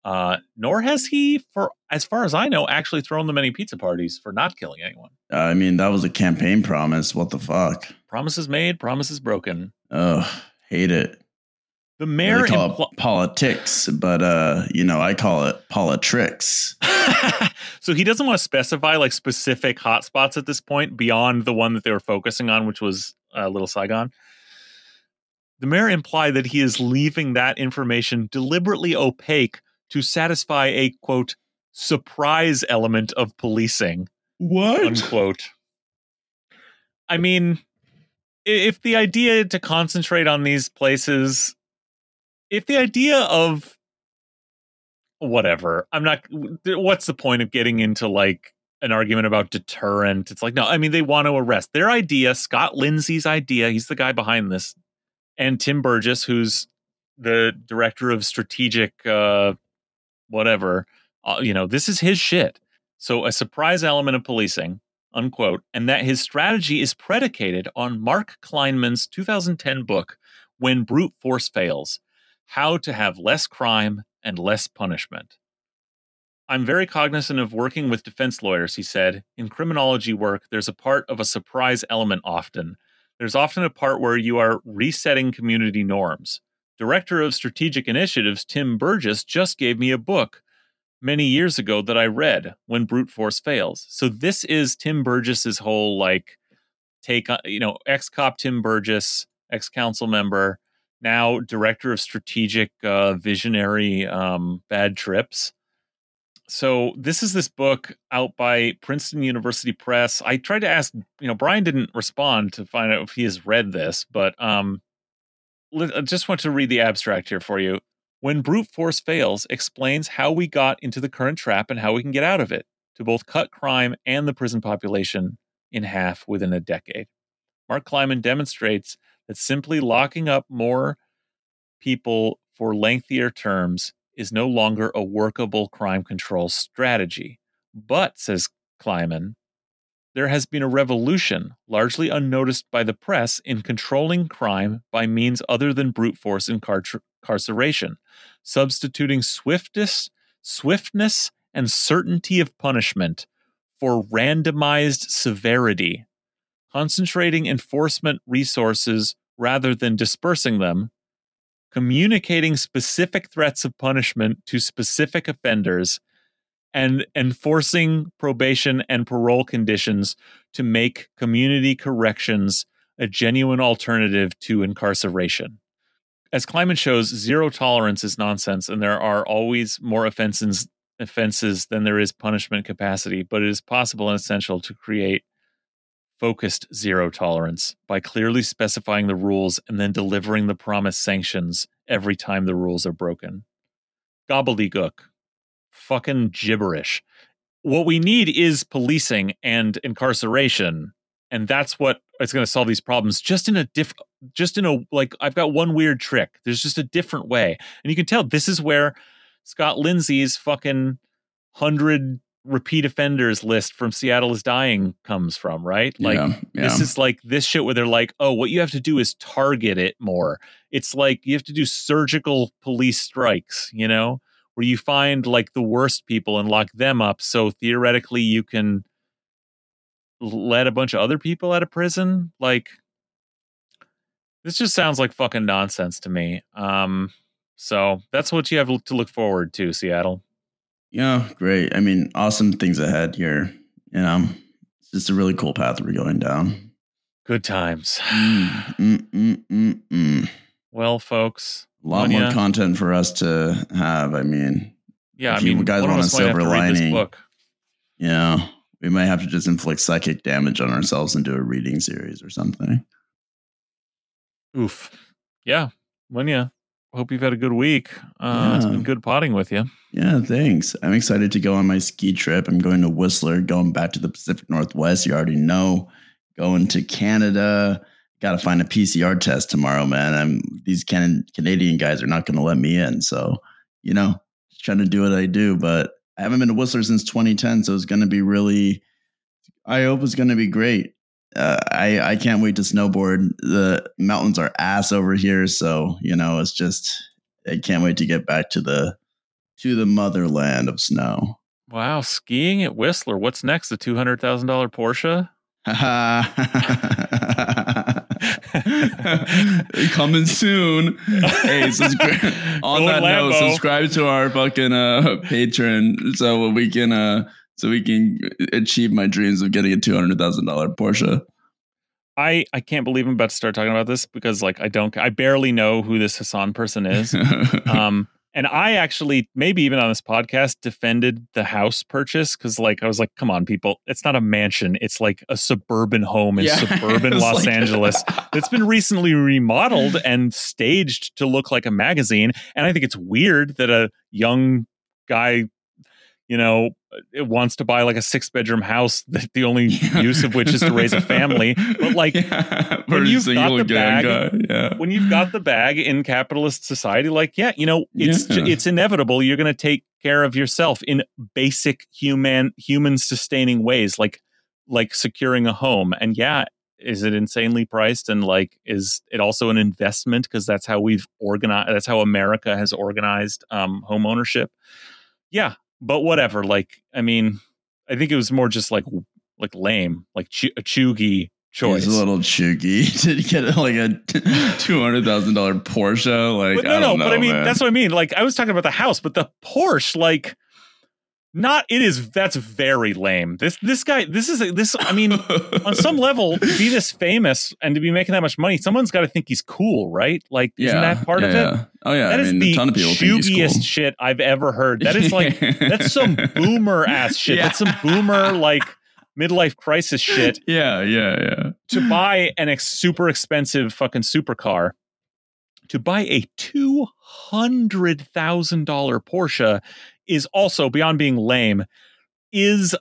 Uh, nor has he, for as far as I know, actually thrown them any pizza parties for not killing anyone. I mean, that was a campaign promise. What the fuck? Promises made, promises broken. Ugh, hate it. The mayor they call impl- it politics, but uh, you know, I call it politricks. so he doesn't want to specify like specific hotspots at this point beyond the one that they were focusing on, which was uh, Little Saigon. The mayor implied that he is leaving that information deliberately opaque to satisfy a quote surprise element of policing What? unquote. I mean, if the idea to concentrate on these places, if the idea of whatever, I'm not, what's the point of getting into like an argument about deterrent? It's like, no, I mean, they want to arrest. Their idea, Scott Lindsay's idea, he's the guy behind this, and Tim Burgess, who's the director of strategic, uh, whatever, uh, you know, this is his shit. So a surprise element of policing, unquote, and that his strategy is predicated on Mark Kleiman's 2010 book, When Brute Force Fails How to Have Less Crime and Less Punishment. I'm very cognizant of working with defense lawyers, he said. In criminology work, there's a part of a surprise element often. There's often a part where you are resetting community norms. Director of Strategic Initiatives Tim Burgess just gave me a book many years ago that I read when brute force fails. So this is Tim Burgess's whole like take on you know ex cop Tim Burgess, ex council member, now director of strategic uh, visionary um, bad trips. So this is this book out by Princeton University Press. I tried to ask, you know, Brian didn't respond to find out if he has read this, but um, I just want to read the abstract here for you. When brute force fails, explains how we got into the current trap and how we can get out of it to both cut crime and the prison population in half within a decade. Mark Kleiman demonstrates that simply locking up more people for lengthier terms is no longer a workable crime control strategy. But, says Kleiman, there has been a revolution, largely unnoticed by the press, in controlling crime by means other than brute force incarcer- incarceration, substituting swiftness, swiftness and certainty of punishment for randomized severity, concentrating enforcement resources rather than dispersing them, communicating specific threats of punishment to specific offenders, and enforcing probation and parole conditions to make community corrections a genuine alternative to incarceration. As Kleiman shows, zero tolerance is nonsense, and there are always more offenses offenses than there is punishment capacity, but it is possible and essential to create focused zero tolerance by clearly specifying the rules and then delivering the promised sanctions every time the rules are broken. Gobbledygook. Fucking gibberish. What we need is policing and incarceration, and that's what is going to solve these problems just in a diff just in a like I've got one weird trick. There's just a different way. And you can tell this is where Scott Lindsay's fucking 100 repeat offenders list from Seattle is dying comes from, right? Like yeah, yeah. this is like this shit where they're like, oh, what you have to do is target it more. It's like you have to do surgical police strikes, you know, where you find like the worst people and lock them up. So theoretically, you can let a bunch of other people out of prison. Like, this just sounds like fucking nonsense to me. Um, so that's what you have to look forward to, Seattle. Yeah, great. I mean, awesome things ahead here. You know, it's just a really cool path we're going down. Good times. Mm, mm, mm, mm, mm. Well, folks, A lot more content for us to have. I mean, yeah, I you mean, guys want a us might have silver to read this lining, book. you know, we might have to just inflict psychic damage on ourselves and do a reading series or something. Oof. Yeah. Munya, hope you've had a good week. Uh, It's Yeah. been good potting with you. Yeah, thanks. I'm excited to go on my ski trip. I'm going to Whistler, going back to the Pacific Northwest. You already know. Going to Canada. Got to find a PCR test tomorrow, man. I'm these Can- Canadian guys are not going to let me in. So, you know, just trying to do what I do. But I haven't been to Whistler since 2010, so it's going to be really. I hope it's going to be great. Uh, I I can't wait to snowboard. The mountains are ass over here, so you know it's just I can't wait to get back to the to the motherland of snow. Wow. Skiing at Whistler. What's next? The $200,000 Porsche? Coming soon. Hey, subscribe on that note, subscribe to our fucking uh Patreon so we can uh so we can achieve my dreams of getting a two hundred thousand dollar Porsche. I, I can't believe I'm about to start talking about this because like I don't I barely know who this Hassan person is. um and I actually maybe even on this podcast defended the house purchase because like I was like, come on, people, it's not a mansion, it's like a suburban home in Yeah, suburban Los like- Angeles that's been recently remodeled and staged to look like a magazine. And I think it's weird that a young guy, you know, it wants to buy like a six bedroom house that the only use of which is to raise a family. But like Yeah, when you've got the bag- guy, yeah. when you've got the bag in capitalist society, like, yeah, you know, it's Yeah. it's inevitable. You're going to take care of yourself in basic human human sustaining ways, like like securing a home. And yeah, is it insanely priced? And like, is it also an investment? Because that's how we've organized. That's how America has organized um, home ownership. Yeah, but whatever. Like, I mean, I think it was more just like like lame, like ch- a chuggy choice. He's a little chuggy to get like a two hundred thousand dollar Porsche. Like, but no, I no, don't know, but I mean, man. that's what I mean. Like, I was talking about the house, but the Porsche, like, not it is. That's very lame. This this guy, this is this. I mean, on some level, to be this famous and to be making that much money, someone's got to think he's cool, right? Like, isn't that part yeah, of it? yeah. Oh yeah, That I is mean, the a ton of people think he's chuggiest cool. shit I've ever heard. That is like that's some boomer ass shit. Yeah. That's some boomer like midlife crisis shit Yeah, yeah, yeah. to buy an ex- super expensive fucking supercar, to buy a two hundred thousand dollar Porsche is also beyond being lame. Is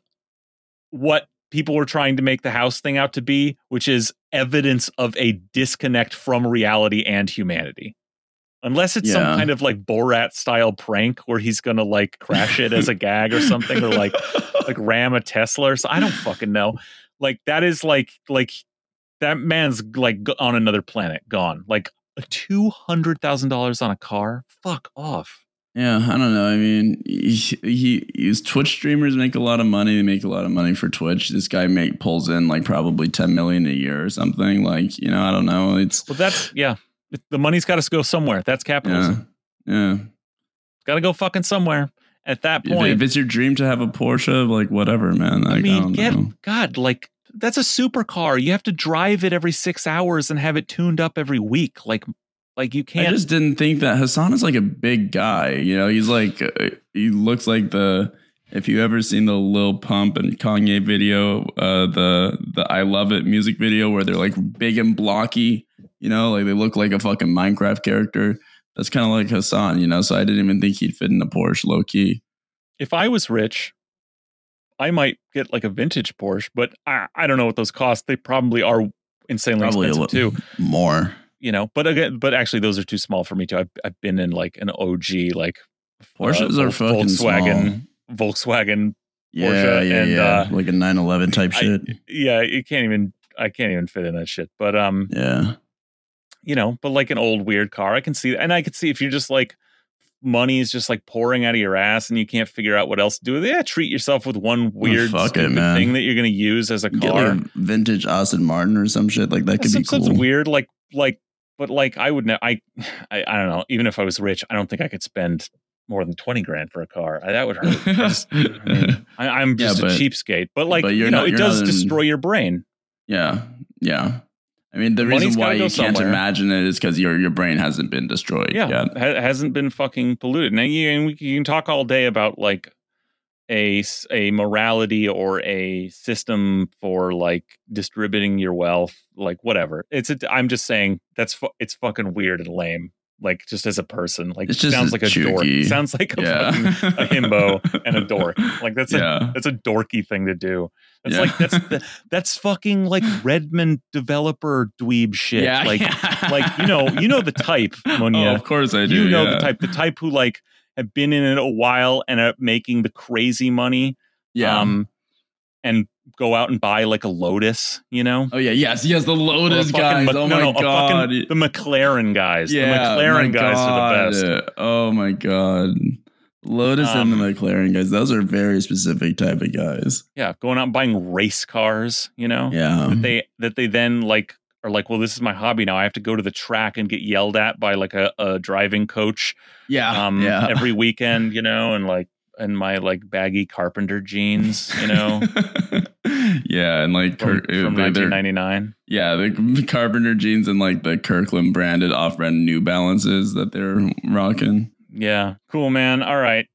what people were trying to make the house thing out to be, which is evidence of a disconnect from reality and humanity. Unless it's some kind of like Borat style prank where he's gonna like crash it as a gag or something, or like like ram a Tesla or so. I don't fucking know. Like that is like like that man's like on another planet, gone. Like two hundred thousand dollars on a car. Fuck off. Yeah, I don't know. I mean, he, he, his Twitch streamers make a lot of money. They make a lot of money for Twitch. This guy make pulls in like probably ten million a year or something. Like, you know, I don't know. It's Well, that's yeah. It- The money's got to go somewhere. That's capitalism. yeah, yeah. Got to go fucking somewhere. At that point, if it's your dream to have a Porsche, like whatever, man. Like, I I, mean, don't get know. God, like that's a supercar. You have to drive it every six hours and have it tuned up every week. Like, like you can't. I just didn't think that Hassan is like a big guy. You know, he's like uh, he looks like the if you ever seen the Lil Pump and Kanye video, uh, the the I Love It music video where they're like big and blocky. You know, like they look like a fucking Minecraft character. That's kind of like Hassan. You know, so I didn't even think he'd fit in a Porsche, low key. if I was rich, I might get like a vintage Porsche, but I, I don't know what those cost. They probably are insanely Probably a expensive little too. more. You know, but again, but actually, those are too small for me too. I've, I've been in like an OG like Porsches uh, are fucking Volkswagen, small. Volkswagen. Yeah, Porsche yeah, and, yeah. uh, like a 911 type I- shit. Yeah, you can't even. I can't even fit in that shit. But um, yeah. you know, but like an old weird car, I can see, and I can see if you're just like money is just like pouring out of your ass and you can't figure out what else to do yeah, treat yourself with one weird fuck it, stupid thing that you're going to use as a car. a vintage Aston Martin or some shit like that could some, be cool. something weird, like like, but like I would ne- I, I I don't know. Even if I was rich, I don't think I could spend more than twenty grand for a car. I, that would hurt. Just- I mean, I, I'm Yeah, just but- a cheapskate, but like but you know, not- it does in- destroy your brain. yeah, yeah. I mean, the Money's reason why you go can't imagine it is because your your brain hasn't been destroyed. Yeah, yet. ha- hasn't been fucking polluted. Now you, and we you can talk all day about like a a morality or a system for like distributing your wealth, like whatever. It's a, I'm just saying that's fu- it's fucking weird and lame. Like just as a person, like just sounds like a dork. Sounds like a Yeah. fucking a himbo and a dork. Like that's a that's a dorky thing to do. That's Yeah. like that's the, that's fucking like Redmond developer dweeb shit. Yeah, like yeah. like you know you know the type, Monia Oh, of course I do. you know yeah. the type the type who like have been in it a while and are making the crazy money Yeah. um and go out and buy like a lotus you know oh yeah. Yes. Yes. The Lotus Or a fucking guys. Mc- oh no, my no, a fucking- god. the mclaren guys yeah. the mclaren guys are the best Oh my god. Lotus Um, and the McLaren guys. Those are very specific type of guys. yeah going out and buying race cars you know Yeah. that they that they then like are like well this is my hobby now i have to go to the track and get yelled at by like a, a driving coach Yeah. um yeah. every weekend you know and like and my like baggy carpenter jeans you know yeah, and like from, Kirk, from they're- they're- 1999 yeah, the Carpenter jeans and like the Kirkland branded off-brand New Balances that they're rocking. Yeah, cool, man. All right.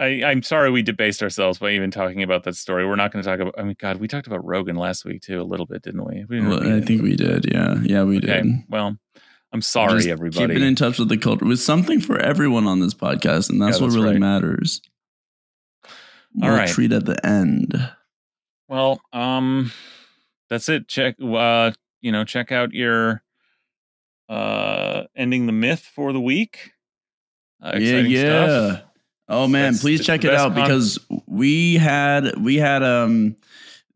I, I'm sorry we debased ourselves by even talking about that story. We're not going to talk about. I mean, God, we talked about Rogan last week too, a little bit, didn't we? we didn't Well, I think we did. Yeah, yeah, we Okay. did. Well, I'm sorry, Just everybody. Keeping in touch with the culture with something for everyone on this podcast, and that's Yeah, what really right. matters. All We'll right. treat at the end. well, um, that's it. Check. Uh, you know, check out your uh ending the myth for the week. Uh, yeah, yeah. stuff. Oh man, That's- please check it out con- because we had we had um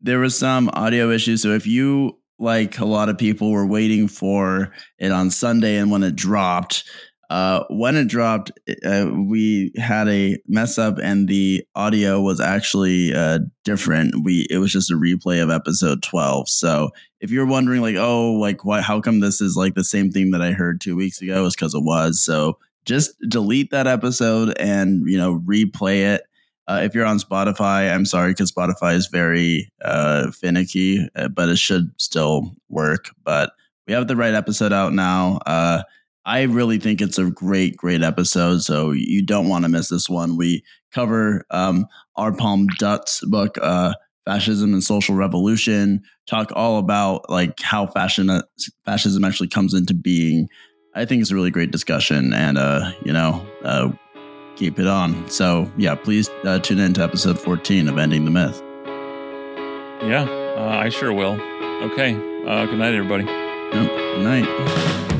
there was some audio issues. So if you like a lot of people were waiting for it on Sunday and when it dropped, uh when it dropped, uh, we had a mess up and the audio was actually uh different. We it was just a replay of episode 12. So if you're wondering like, oh, like what how come this is like the same thing that I heard 2 weeks ago is cuz it was. So just delete that episode and you know replay it. Uh, if you're on spotify i'm sorry because spotify is very uh, finicky uh, but it should still work. But we have the right episode out now. Uh, i really think it's a great great episode so you don't want to miss this one. We cover um, R. Palme Dutt's book uh, fascism and social revolution talk all about like how fascism actually comes into being I think it's a really great discussion, and uh, you know, uh, keep it on. So yeah, please uh, tune in to episode 14 of Ending the Myth. Yeah, uh, I sure will. Okay. Uh, good night, everybody. Yep. Good night.